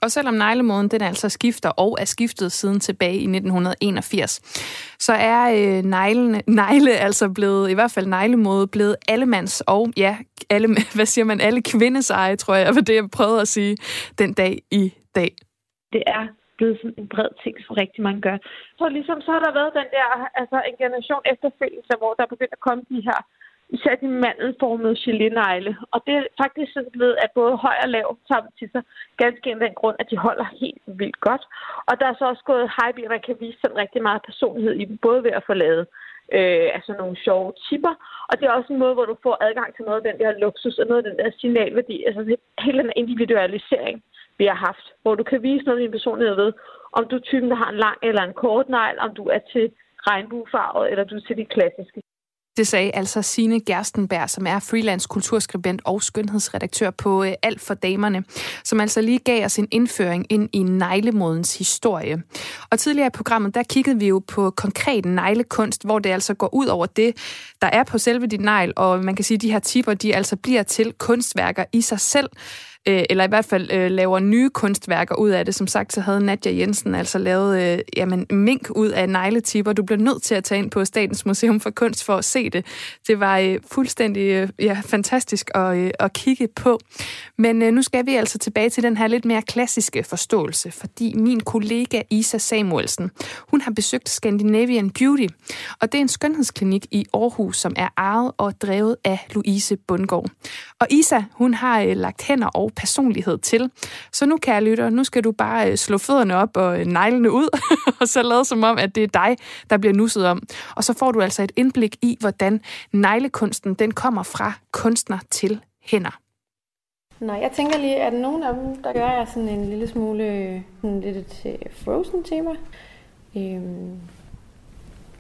Og selvom neglemoden den altså skifter og er skiftet siden tilbage i 1981, så er øh, neglene, negle altså blevet, i hvert fald neglemode, blevet allemands og ja, alle, hvad siger man, alle kvindes eje, tror jeg, var det, jeg prøvede at sige den dag i dag. Det er blevet sådan en bred ting, som rigtig mange gør. Så ligesom så har der været den der, altså en generation efterfølgelse, hvor der er begyndt at komme de her især de mandelformede gelénegle. Og det er faktisk sådan blevet, at både høj og lav tager til sig ganske af den grund, at de holder helt vildt godt. Og der er så også gået hype i, at man kan vise sådan rigtig meget personlighed i dem, både ved at få lavet øh, altså nogle sjove tipper, og det er også en måde, hvor du får adgang til noget af den der luksus og noget af den der signalværdi, altså hele den individualisering, vi har haft, hvor du kan vise noget af din personlighed ved, om du er typen, der har en lang eller en kort negl, om du er til regnbuefarvet, eller du er til de klassiske. Det sagde altså Sine Gerstenberg, som er freelance kulturskribent og skønhedsredaktør på øh, Alt for Damerne, som altså lige gav os en indføring ind i neglemodens historie. Og tidligere i programmet, der kiggede vi jo på konkret neglekunst, hvor det altså går ud over det, der er på selve dit negl, og man kan sige, at de her tipper, de altså bliver til kunstværker i sig selv, øh, eller i hvert fald øh, laver nye kunstværker ud af det. Som sagt, så havde Nadja Jensen altså lavet øh, jamen, mink ud af negletipper. Du bliver nødt til at tage ind på Statens Museum for Kunst for at se det. Det var øh, fuldstændig øh, ja, fantastisk at, øh, at kigge på. Men øh, nu skal vi altså tilbage til den her lidt mere klassiske forståelse, fordi min kollega Isa Samuelsen, hun har besøgt Scandinavian Beauty, og det er en skønhedsklinik i Aarhus, som er ejet og drevet af Louise Bundgaard. Og Isa, hun har øh, lagt hænder personlighed til. Så nu, kære lytter, nu skal du bare øh, slå fødderne op og øh, neglene ud, og så lade som om, at det er dig, der bliver nusset om. Og så får du altså et indblik i, hvordan neglekunsten den kommer fra kunstner til hænder. Nej, jeg tænker lige, at nogle af dem, der gør jeg sådan en lille smule øh, sådan lidt et Frozen-tema. Øhm,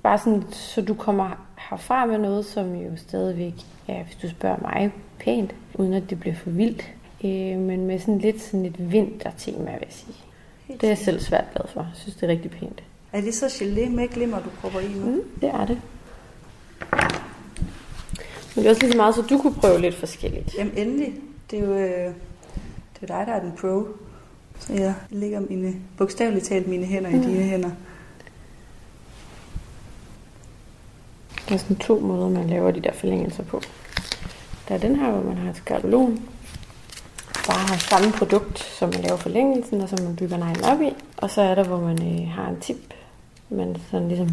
Bare sådan, så du kommer herfra med noget, som jo stadigvæk, ja, hvis du spørger mig, pænt, uden at det bliver for vildt. Øh, men med sådan lidt sådan et vintertema, vil jeg sige. Det er jeg selv svært glad for. Jeg synes, det er rigtig pænt. Er det så gelé med glimmer, du propper i nu? Mm, det er det. Men det er også lige så meget, så du kunne prøve lidt forskelligt. Jamen endelig. Det er jo, øh, det er dig, der er den pro. Så jeg lægger mine, bogstaveligt talt mine hænder mm. i dine hænder. Der er sådan to måder, man laver de der forlængelser på. Der er den her, hvor man har et skabelon, bare har samme produkt, som man laver forlængelsen, og som man bygger neglen op i. Og så er der, hvor man øh, har en tip, man sådan ligesom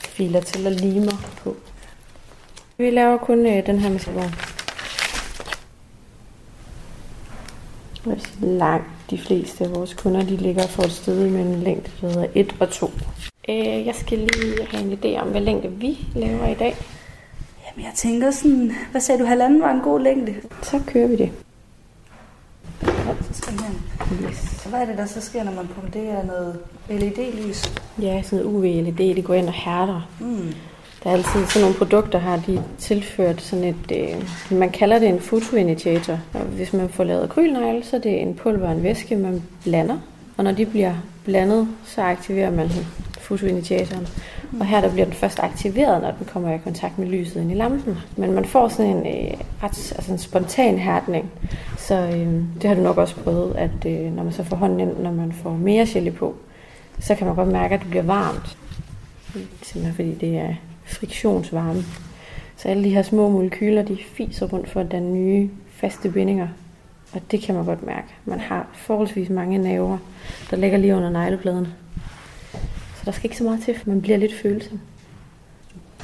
filer til og limer på. Vi laver kun øh, den her med skabelon. Langt de fleste af vores kunder, de ligger for et sted med en længde, der hedder 1 og 2. Øh, jeg skal lige have en idé om, hvad længde vi laver i dag. Jamen jeg tænker sådan, hvad sagde du, halvanden var en god længde? Så kører vi det. Yes. Hvad er det, der så sker, når man pumper det er noget LED-lys? Ja, sådan noget UV-LED, det går ind og hærder. Mm. Der er altid sådan nogle produkter, har de tilført sådan et, øh, man kalder det en photoinitiator. Og hvis man får lavet akrylnegle, så er det en pulver og en væske, man blander. Og når de bliver blandet, så aktiverer man fotoinitiatoren. Og her der bliver den først aktiveret, når den kommer i kontakt med lyset ind i lampen. Men man får sådan en øh, ret altså en spontan hærdning. Så øh, det har du nok også prøvet, at øh, når man så får hånden ind, når man får mere chili på, så kan man godt mærke, at det bliver varmt. Simpelthen fordi det er friktionsvarme. Så alle de her små molekyler, de fiser rundt for at danne nye faste bindinger. Og det kan man godt mærke. Man har forholdsvis mange nerver, der ligger lige under neglepladen. Så der skal ikke så meget til, for man bliver lidt følsom.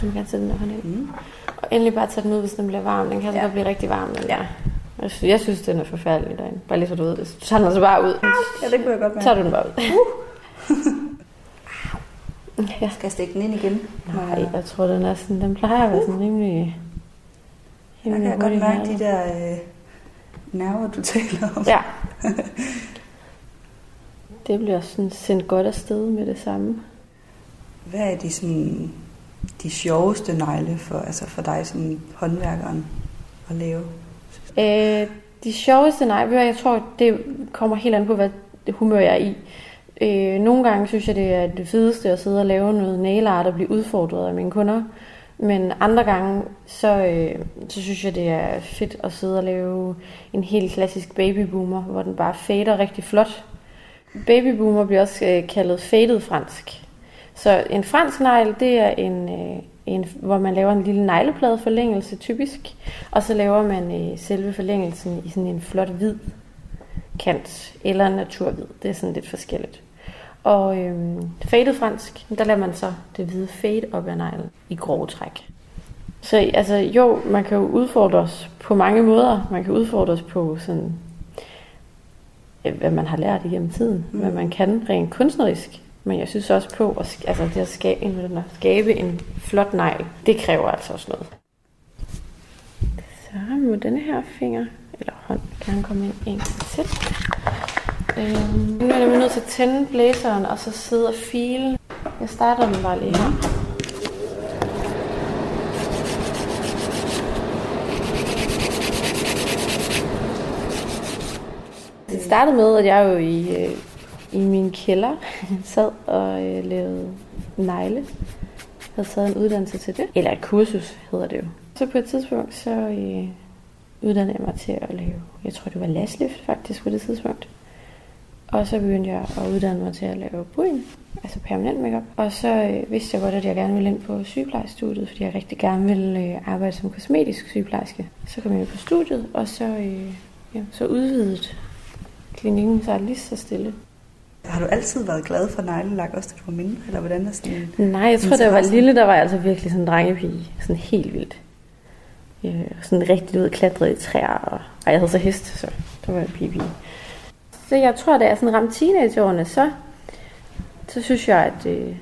Du må gerne sætte den der hånd ind. Mm. Og endelig bare tage den ud, hvis den bliver varm. Den kan altså ja. blive rigtig varm. Den ja. Der. Jeg synes, jeg synes, den er forfærdelig derinde. Bare lige så du ved det. Du tager den altså bare ud. Ja, det kunne jeg godt mærke. Så tager du den bare ud. Uh. ja. Skal jeg stikke den ind igen? Nej, jeg tror, den er sådan, den plejer at være sådan rimelig... rimelig jeg kan godt mærke de der øh, nerver, du taler om. Ja. Det bliver sådan sendt godt afsted med det samme. Hvad er de, sådan, de sjoveste negle for, altså for dig som håndværkeren at lave? Øh, de sjoveste negle, jeg tror, det kommer helt an på, hvad humør jeg er i. Øh, nogle gange synes jeg, det er det fedeste at sidde og lave noget nail art og blive udfordret af mine kunder. Men andre gange, så, øh, så synes jeg, det er fedt at sidde og lave en helt klassisk babyboomer, hvor den bare fader rigtig flot. Babyboomer bliver også øh, kaldet faded fransk. Så en fransk negl, det er en, øh, en, hvor man laver en lille neglepladeforlængelse typisk, og så laver man øh, selve forlængelsen i sådan en flot hvid kant, eller en naturhvid. Det er sådan lidt forskelligt. Og øh, faded fransk, der lader man så det hvide fade op af neglen i grove træk. Så altså, jo, man kan jo udfordre os på mange måder. Man kan udfordre os på sådan hvad man har lært igennem tiden, mm. hvad man kan rent kunstnerisk. Men jeg synes også på, at, altså det at skabe, at skabe en flot negl, det kræver altså også noget. Så må denne her finger, eller hånd, gerne komme ind en til. Øhm, nu er jeg nødt til at tænde blæseren, og så sidde og file. Jeg starter den bare lige her. Det startede med, at jeg jo i, øh, i min kælder sad og øh, lavede negle. Jeg havde taget en uddannelse til det. Eller et kursus hedder det jo. Så på et tidspunkt, så øh, uddannede jeg mig til at lave, jeg tror det var laslift faktisk på det tidspunkt. Og så begyndte jeg at uddanne mig til at lave bryn, altså permanent makeup. Og så øh, vidste jeg godt, at jeg gerne ville ind på sygeplejestudiet, fordi jeg rigtig gerne ville øh, arbejde som kosmetisk sygeplejerske. Så kom jeg på studiet, og så, øh, ja, så udvidet klinikken sig lige så stille. Har du altid været glad for neglelak, også da du var mindre? Eller hvordan er sådan Nej, jeg tror, da jeg var lille, der var jeg altså virkelig sådan en drengepige. Sådan helt vildt. Ja, sådan rigtig ud klatret i træer. Og, og jeg havde så hest, så der var jeg pige. Så jeg tror, da jeg sådan ramte teenageårene, så, så synes jeg, at, øh,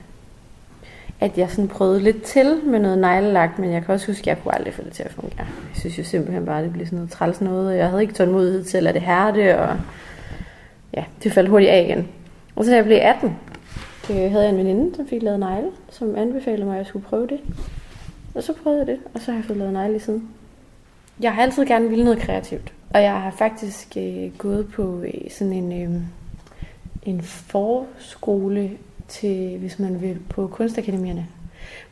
at jeg sådan prøvede lidt til med noget neglelagt, men jeg kan også huske, at jeg kunne aldrig få det til at fungere. Jeg synes jo simpelthen bare, at det blev sådan noget træls noget, og jeg havde ikke tålmodighed til at lade det hærde, og ja, det faldt hurtigt af igen. Og så da jeg blev 18, Det øh, havde jeg en veninde, som fik lavet negle, som anbefalede mig, at jeg skulle prøve det. Og så prøvede jeg det, og så har jeg fået lavet negle siden. Jeg har altid gerne ville noget kreativt. Og jeg har faktisk øh, gået på øh, sådan en, øh, en forskole til, hvis man vil, på kunstakademierne.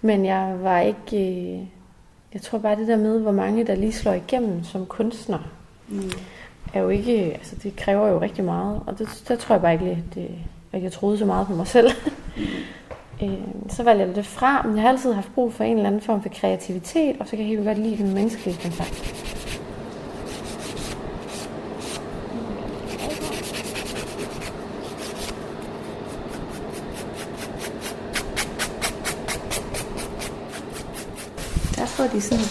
Men jeg var ikke... Øh, jeg tror bare det der med, hvor mange der lige slår igennem som kunstner, mm. er jo ikke... Altså det kræver jo rigtig meget. Og det, der tror jeg bare ikke, at, det, at jeg troede så meget på mig selv. Mm. Øh, så valgte jeg det fra, men jeg har altid haft brug for en eller anden form for kreativitet, og så kan jeg helt godt lide den menneskelige kontakt. Der får de sådan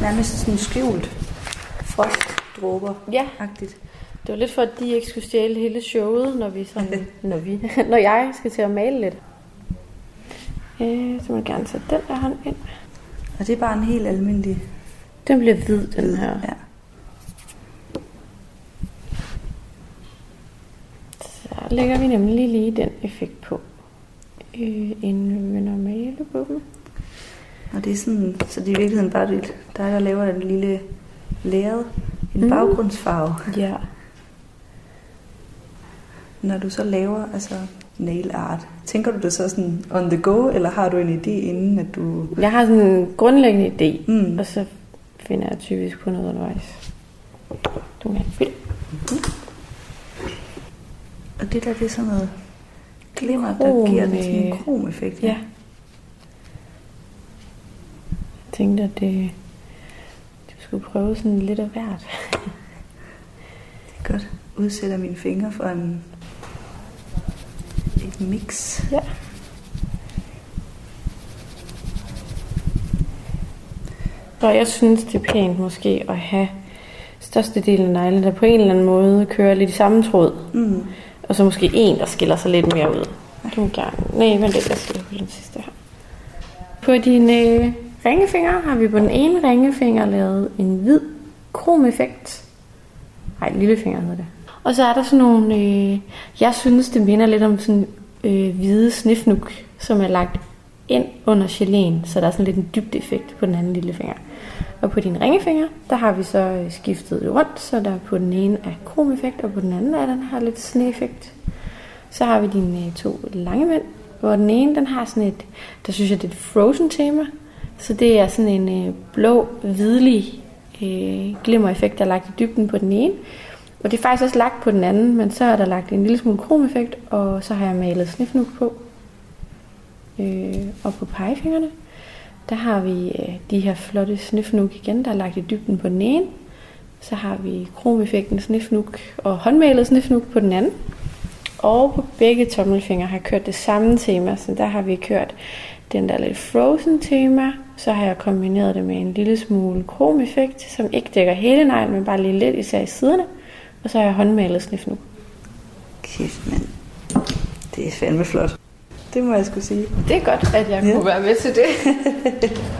nærmest sådan skjult frostdråber. Ja. Agtigt. Det var lidt for, at de ikke skulle stjæle hele showet, når vi sådan, når, vi, når jeg skal til at male lidt. Øh, så må jeg gerne sætte den der hånd ind. Og det er bare en helt almindelig... Den bliver hvid, den her. Ja. Så lægger vi nemlig lige den effekt på, øh, inden vi begynder at male på dem. Og det er sådan, så det er i virkeligheden bare dig, der laver en lille lærred, en Mm. baggrundsfarve. Ja. Når du så laver altså nail art, tænker du det så sådan on the go, eller har du en idé inden, at du... Jeg har sådan en grundlæggende idé, mm. og så finder jeg typisk på noget undervejs. Du kan en film. Og det der, det er sådan noget glimmer, Krom, der giver det sådan en krom-effekt. Ja. Jeg tænkte, at det, du skulle prøve sådan lidt af hvert. Det er godt. Udsætter mine fingre for en, et mix. Ja. Og jeg synes, det er pænt måske at have størstedelen af neglene, der på en eller anden måde kører lidt i samme tråd. Mm. Og så måske en, der skiller sig lidt mere ud. Du gerne... Nej, vent lidt, jeg skal på den sidste her. På dine øh, ringefinger har vi på den ene ringefinger lavet en hvid kromeffekt. Nej, lillefinger hedder det. Og så er der sådan nogle... Øh, jeg synes, det minder lidt om sådan øh, hvide snifnuk, som er lagt ind under geléen, så der er sådan lidt en dybdeeffekt på den anden lille finger. Og på dine ringefinger, der har vi så øh, skiftet det rundt, så der på den ene er kromeffekt, og på den anden er den har lidt sneeffekt. Så har vi dine øh, to lange mænd, hvor den ene, den har sådan et, der synes jeg, det er et frozen tema. Så det er sådan en øh, blå, hvidlig øh, glimmereffekt, der er lagt i dybden på den ene. Og det er faktisk også lagt på den anden, men så er der lagt en lille smule kromeffekt, og så har jeg malet snifnuk på. Øh, og på pegefingrene, der har vi øh, de her flotte snifnuk igen, der er lagt i dybden på den ene. Så har vi kromeffekten snifnuk og håndmalet snifnuk på den anden. Og på begge tommelfingre har jeg kørt det samme tema, så der har vi kørt den der lidt frozen tema. Så har jeg kombineret det med en lille smule kromeffekt, som ikke dækker hele neglen, men bare lige lidt især i siderne. Og så har jeg håndmalet snifnuk. Kæft, mand. Det er fandme flot. Det må jeg skulle sige. Det er godt, at jeg ja. kunne være med til det.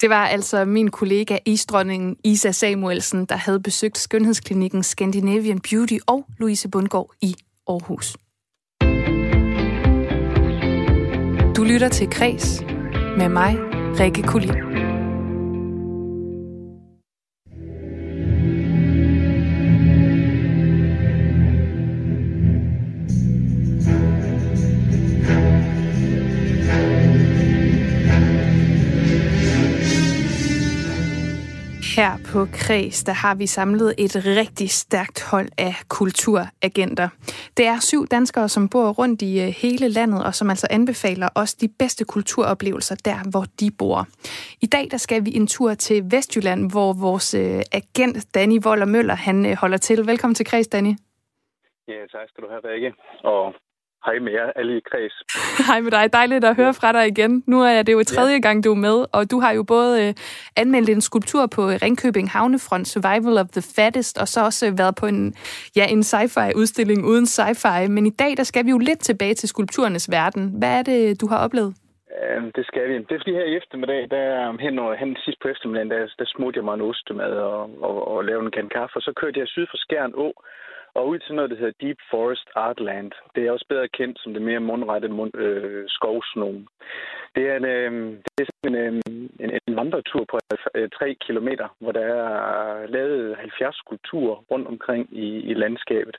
Det var altså min kollega isdronningen Isa Samuelsen, der havde besøgt skønhedsklinikken Scandinavian Beauty og Louise Bundgaard i Aarhus. Du lytter til Kres med mig, Rikke Kulin. Her på Kreds, der har vi samlet et rigtig stærkt hold af kulturagenter. Det er syv danskere, som bor rundt i øh, hele landet, og som altså anbefaler os de bedste kulturoplevelser der, hvor de bor. I dag der skal vi en tur til Vestjylland, hvor vores øh, agent Danny Voller Møller han øh, holder til. Velkommen til Kreds, Danny. Ja, tak skal du have, Rikke. Og hej med jer alle i kreds. Hej med dig. Dejligt at høre fra dig igen. Nu er det jo tredje gang, du er med, og du har jo både øh, anmeldt en skulptur på Ringkøbing Havnefront, Survival of the Fattest, og så også øh, været på en, ja, en sci-fi-udstilling uden sci-fi. Men i dag, der skal vi jo lidt tilbage til skulpturernes verden. Hvad er det, du har oplevet? Det skal vi. Det er fordi her i eftermiddag, der hen, og, hen sidst på eftermiddagen, der, der smurte jeg mig en ostemad og, og, og lavede en kan kaffe, og så kørte jeg syd for Skjern Å, og ud til noget, der hedder Deep Forest Artland. Det er også bedre kendt som det mere mundrette mund, øh, skovsnogen. Det er en, øh, det er sådan en, øh, en, en vandretur på øh, 3 kilometer, hvor der er lavet 70 skulpturer rundt omkring i, i landskabet.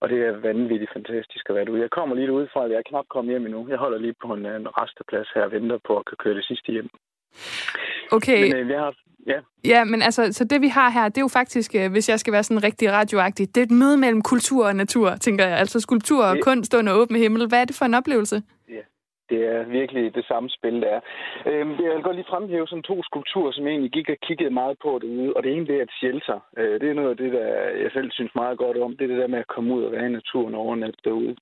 Og det er vanvittigt fantastisk at være derude. Jeg kommer lige ud fra, at jeg er knap kommet hjem endnu. Jeg holder lige på en, en resteplads her og venter på at kunne køre det sidste hjem. Okay. Men øh, jeg har, ja, Ja, men altså, så det vi har her, det er jo faktisk, øh, hvis jeg skal være sådan rigtig radioagtig, det er et møde mellem kultur og natur, tænker jeg. Altså skulptur og Det- kunst under åben himmel. Hvad er det for en oplevelse? Det er virkelig det samme spil, der er. Øhm, jeg vil godt lige fremhæve sådan to skulpturer, som jeg egentlig gik og kiggede meget på derude. Og det ene, det er et shelter. Øh, det er noget af det, der jeg selv synes meget godt om. Det er det der med at komme ud og være i naturen og overnatte derude.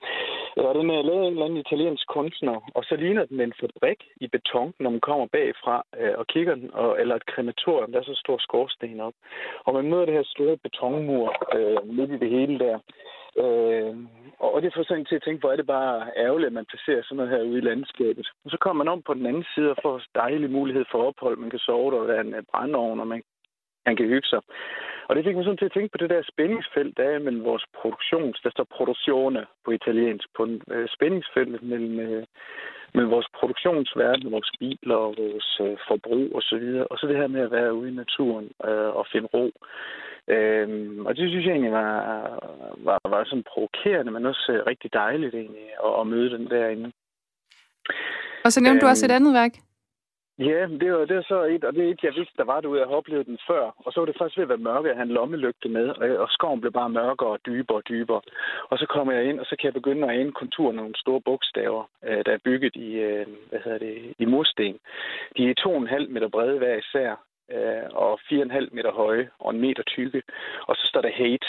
Og den er lavet af en eller anden italiensk kunstner. Og så ligner den en fabrik i beton, når man kommer bagfra øh, og kigger den. Og, eller et krematorium, der er så stor skorsten op. Og man møder det her store betonmur øh, midt i det hele der. Øh, og det får sådan til at tænke hvor er det bare ærgerligt, at man placerer sådan noget her ude i landskabet. Og så kommer man om på den anden side og får dejlig mulighed for ophold. Man kan sove der, og der er en øh, brændeovn, og man, man kan hygge sig. Og det fik mig sådan til at tænke på det der spændingsfelt, der er mellem vores produktions, der står produktioner på italiensk, på en øh, spændingsfelt mellem, øh, mellem vores produktionsverden, vores biler og vores øh, forbrug osv., og, så videre. og så det her med at være ude i naturen øh, og finde ro. Øhm, og det synes jeg egentlig var, var, var sådan provokerende, men også øh, rigtig dejligt egentlig at, at møde den derinde. Og så nævnte du Øhm, også et andet værk. Ja, det var, det var så et, og det er et, jeg vidste, der var derude. Jeg har oplevet den før. Og så var det faktisk ved at være mørke, at han lommelygte med, og, og skoven blev bare mørkere og dybere og dybere. Og så kommer jeg ind, og så kan jeg begynde at ane konturen af nogle store bogstaver, øh, der er bygget i, øh, hvad hedder det, i mursten. De er 2,5 meter brede hver især, øh, og 4,5 meter høje og en meter tykke. Og så står der hate.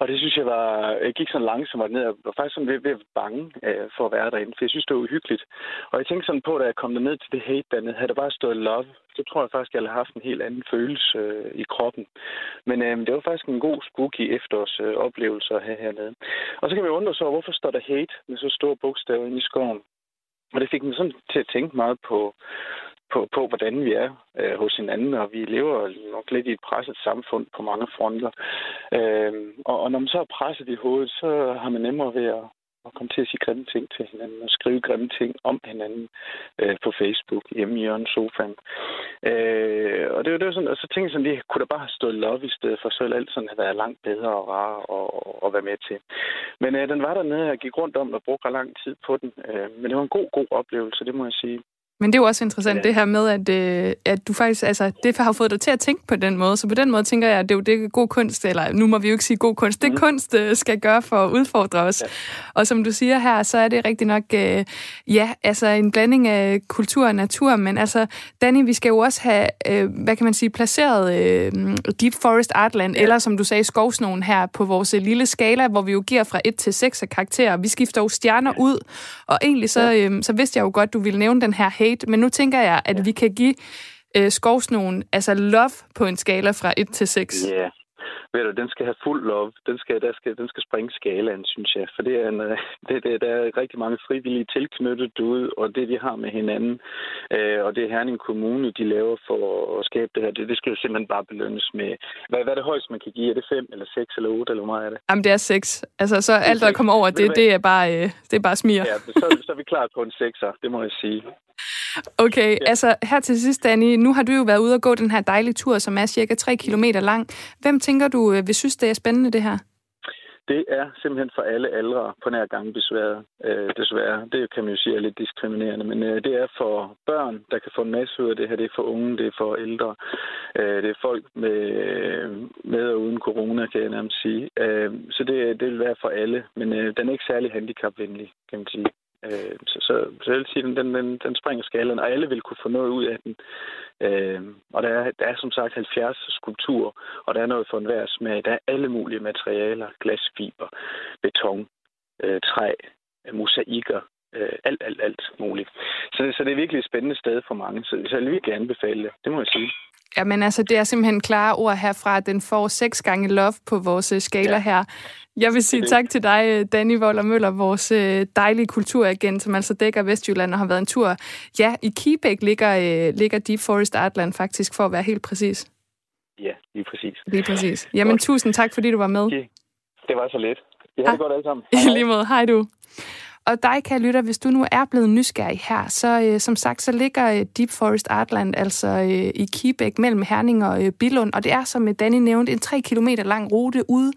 Og det synes jeg var, jeg gik sådan langsomt ned, og var faktisk sådan ved, ved at bange øh, for at være derinde, for jeg synes, det var uhyggeligt. Og jeg tænkte sådan på, da jeg kom ned til det hate dernede, havde der bare stået love, så tror jeg faktisk, jeg havde haft en helt anden følelse øh, i kroppen. Men øh, det var faktisk en god spooky efterårs øh, oplevelse at have hernede. Og så kan man undre sig over, hvorfor står der hate med så store bogstaver inde i skoven? Og det fik mig sådan til at tænke meget på, på, på hvordan vi er øh, hos hinanden, og vi lever nok lidt i et presset samfund på mange fronter. Øh, og, og når man så er presset i hovedet, så har man nemmere ved at, at komme til at sige grimme ting til hinanden, og skrive grimme ting om hinanden øh, på Facebook, hjemme i hjørnet sofaen. Øh, og det var, det var sådan, altså og så tænkte jeg sådan lige, kunne der bare have stået love i stedet for, så ville alt sådan have været langt bedre og rarere at, at være med til. Men øh, den var dernede, og jeg gik rundt om og brugte lang tid på den. Øh, men det var en god, god oplevelse, det må jeg sige. Men det er jo også interessant, Ja. det her med, at, øh, at du faktisk, altså, det har fået dig til at tænke på den måde. Så på den måde tænker jeg, at det er jo det, god kunst, eller nu må vi jo ikke sige god kunst, det kunst øh, skal gøre for at udfordre os. Ja. Og som du siger her, så er det rigtig nok, øh, ja, altså en blanding af kultur og natur, men altså, Danny, vi skal jo også have, øh, hvad kan man sige, placeret øh, Deep Forest Artland, ja. eller som du sagde, skovsnogen her på vores øh, lille skala, hvor vi jo giver fra 1 til 6 af karakterer. Vi skifter jo stjerner ud, og egentlig så, øh, så vidste jeg jo godt, du ville nævne den her hate, men nu tænker jeg, at vi kan give øh, skovsnogen, altså love på en skala fra 1 til 6. Ja. Yeah. Ved du, den skal have fuld love. Den skal, der skal, den skal springe skalaen, synes jeg. For det er en, øh, det, det, der er rigtig mange frivillige tilknyttet derude, og det, de har med hinanden, øh, og det Herning Kommune, de laver for at skabe det her, det, det skal jo simpelthen bare belønnes med... Hvad, hvad er det højst, man kan give? Er det 5 eller 6 eller 8, eller hvor meget er det? Jamen, det er 6. Altså, så alt, der seks. kommer over det, det er bare, øh, det er bare smier. Ja, så, så er vi klar på en 6'er, det må jeg sige. Okay, ja. altså her til sidst, Danny, nu har du jo været ude og gå den her dejlige tur, som er cirka 3 km lang. Hvem tænker du øh, vil synes, det er spændende, det her? Det er simpelthen for alle aldre på nær gange besværet, øh, desværre. Det kan man jo sige er lidt diskriminerende, men øh, det er for børn, der kan få en masse ud af det her. Det er for unge, det er for ældre. Øh, det er folk med, med og uden corona, kan jeg nærmest sige. Øh, så det, det vil være for alle, men øh, den er ikke særlig handicapvenlig, kan man sige. Øh, så, så, så jeg vil sige, den, den, den, den springer skalaen, og alle vil kunne få noget ud af den. Øh, og der er, der er som sagt 70 skulpturer, og der er noget for enhver smag. Der er alle mulige materialer, glasfiber, beton, øh, træ, øh, mosaikker, øh, alt, alt, alt muligt. Så, så det er virkelig et spændende sted for mange, så, så jeg vil virkelig anbefale det, det må jeg sige. Jamen altså, det er simpelthen klare ord herfra, at den får 6 gange love på vores øh, skala ja. her. Jeg vil sige tak til dig, øh, Danny Voller Møller, vores øh, dejlige kulturagent, som altså dækker Vestjylland og har været en tur. Ja, i Kibæk ligger, ligger Deep Forest Artland faktisk, for at være helt præcis. Ja, lige præcis. Lige præcis. Jamen, tusind tak, fordi du var med. Det var så lidt. Vi har det godt alle sammen. I lige måde. Hej du. Og dig, kan lytter, hvis du nu er blevet nysgerrig her, så øh, som sagt, så ligger øh, Deep Forest Artland altså øh, i Kibæk mellem Herning og øh, Billund, og det er, som øh, Danny nævnte, en 3 km lang rute ude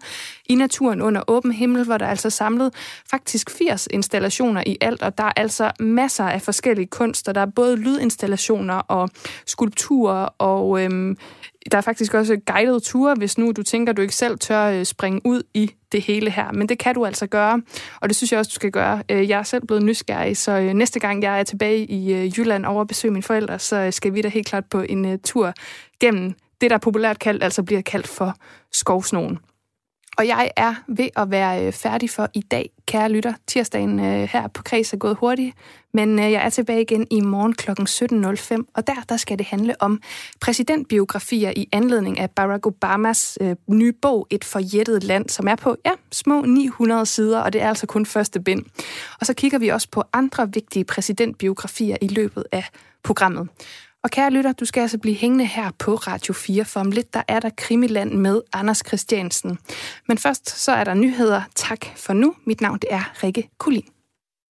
i naturen under åben himmel, hvor der er altså samlet faktisk 80 installationer i alt, og der er altså masser af forskellige kunster. Der er både lydinstallationer og skulpturer og øh, der er faktisk også guidede ture, hvis nu du tænker, du ikke selv tør øh, springe ud i det hele her. Men det kan du altså gøre, og det synes jeg også, du skal gøre. Øh, jeg er selv blevet nysgerrig, så øh, næste gang jeg er tilbage i Jylland over at besøge mine forældre, så skal vi da helt klart på en tur gennem det, der populært kaldt, altså bliver kaldt for skovsnogen. Og jeg er ved at være øh, færdig for i dag, kære lytter. Tirsdagen øh, her på Kreds er gået hurtigt, men øh, jeg er tilbage igen i morgen kl. 17.05, og der, der skal det handle om præsidentbiografier i anledning af Barack Obamas øh, nye bog, Et forjættet land, som er på ja, små 900 sider, og det er altså kun første bind. Og så kigger vi også på andre vigtige præsidentbiografier i løbet af programmet. Og kære lytter, du skal altså blive hængende her på Radio 4, for om lidt der er der Krimiland med Anders Christiansen. Men først så er der nyheder. Tak for nu. Mit navn det er Rikke Kulin.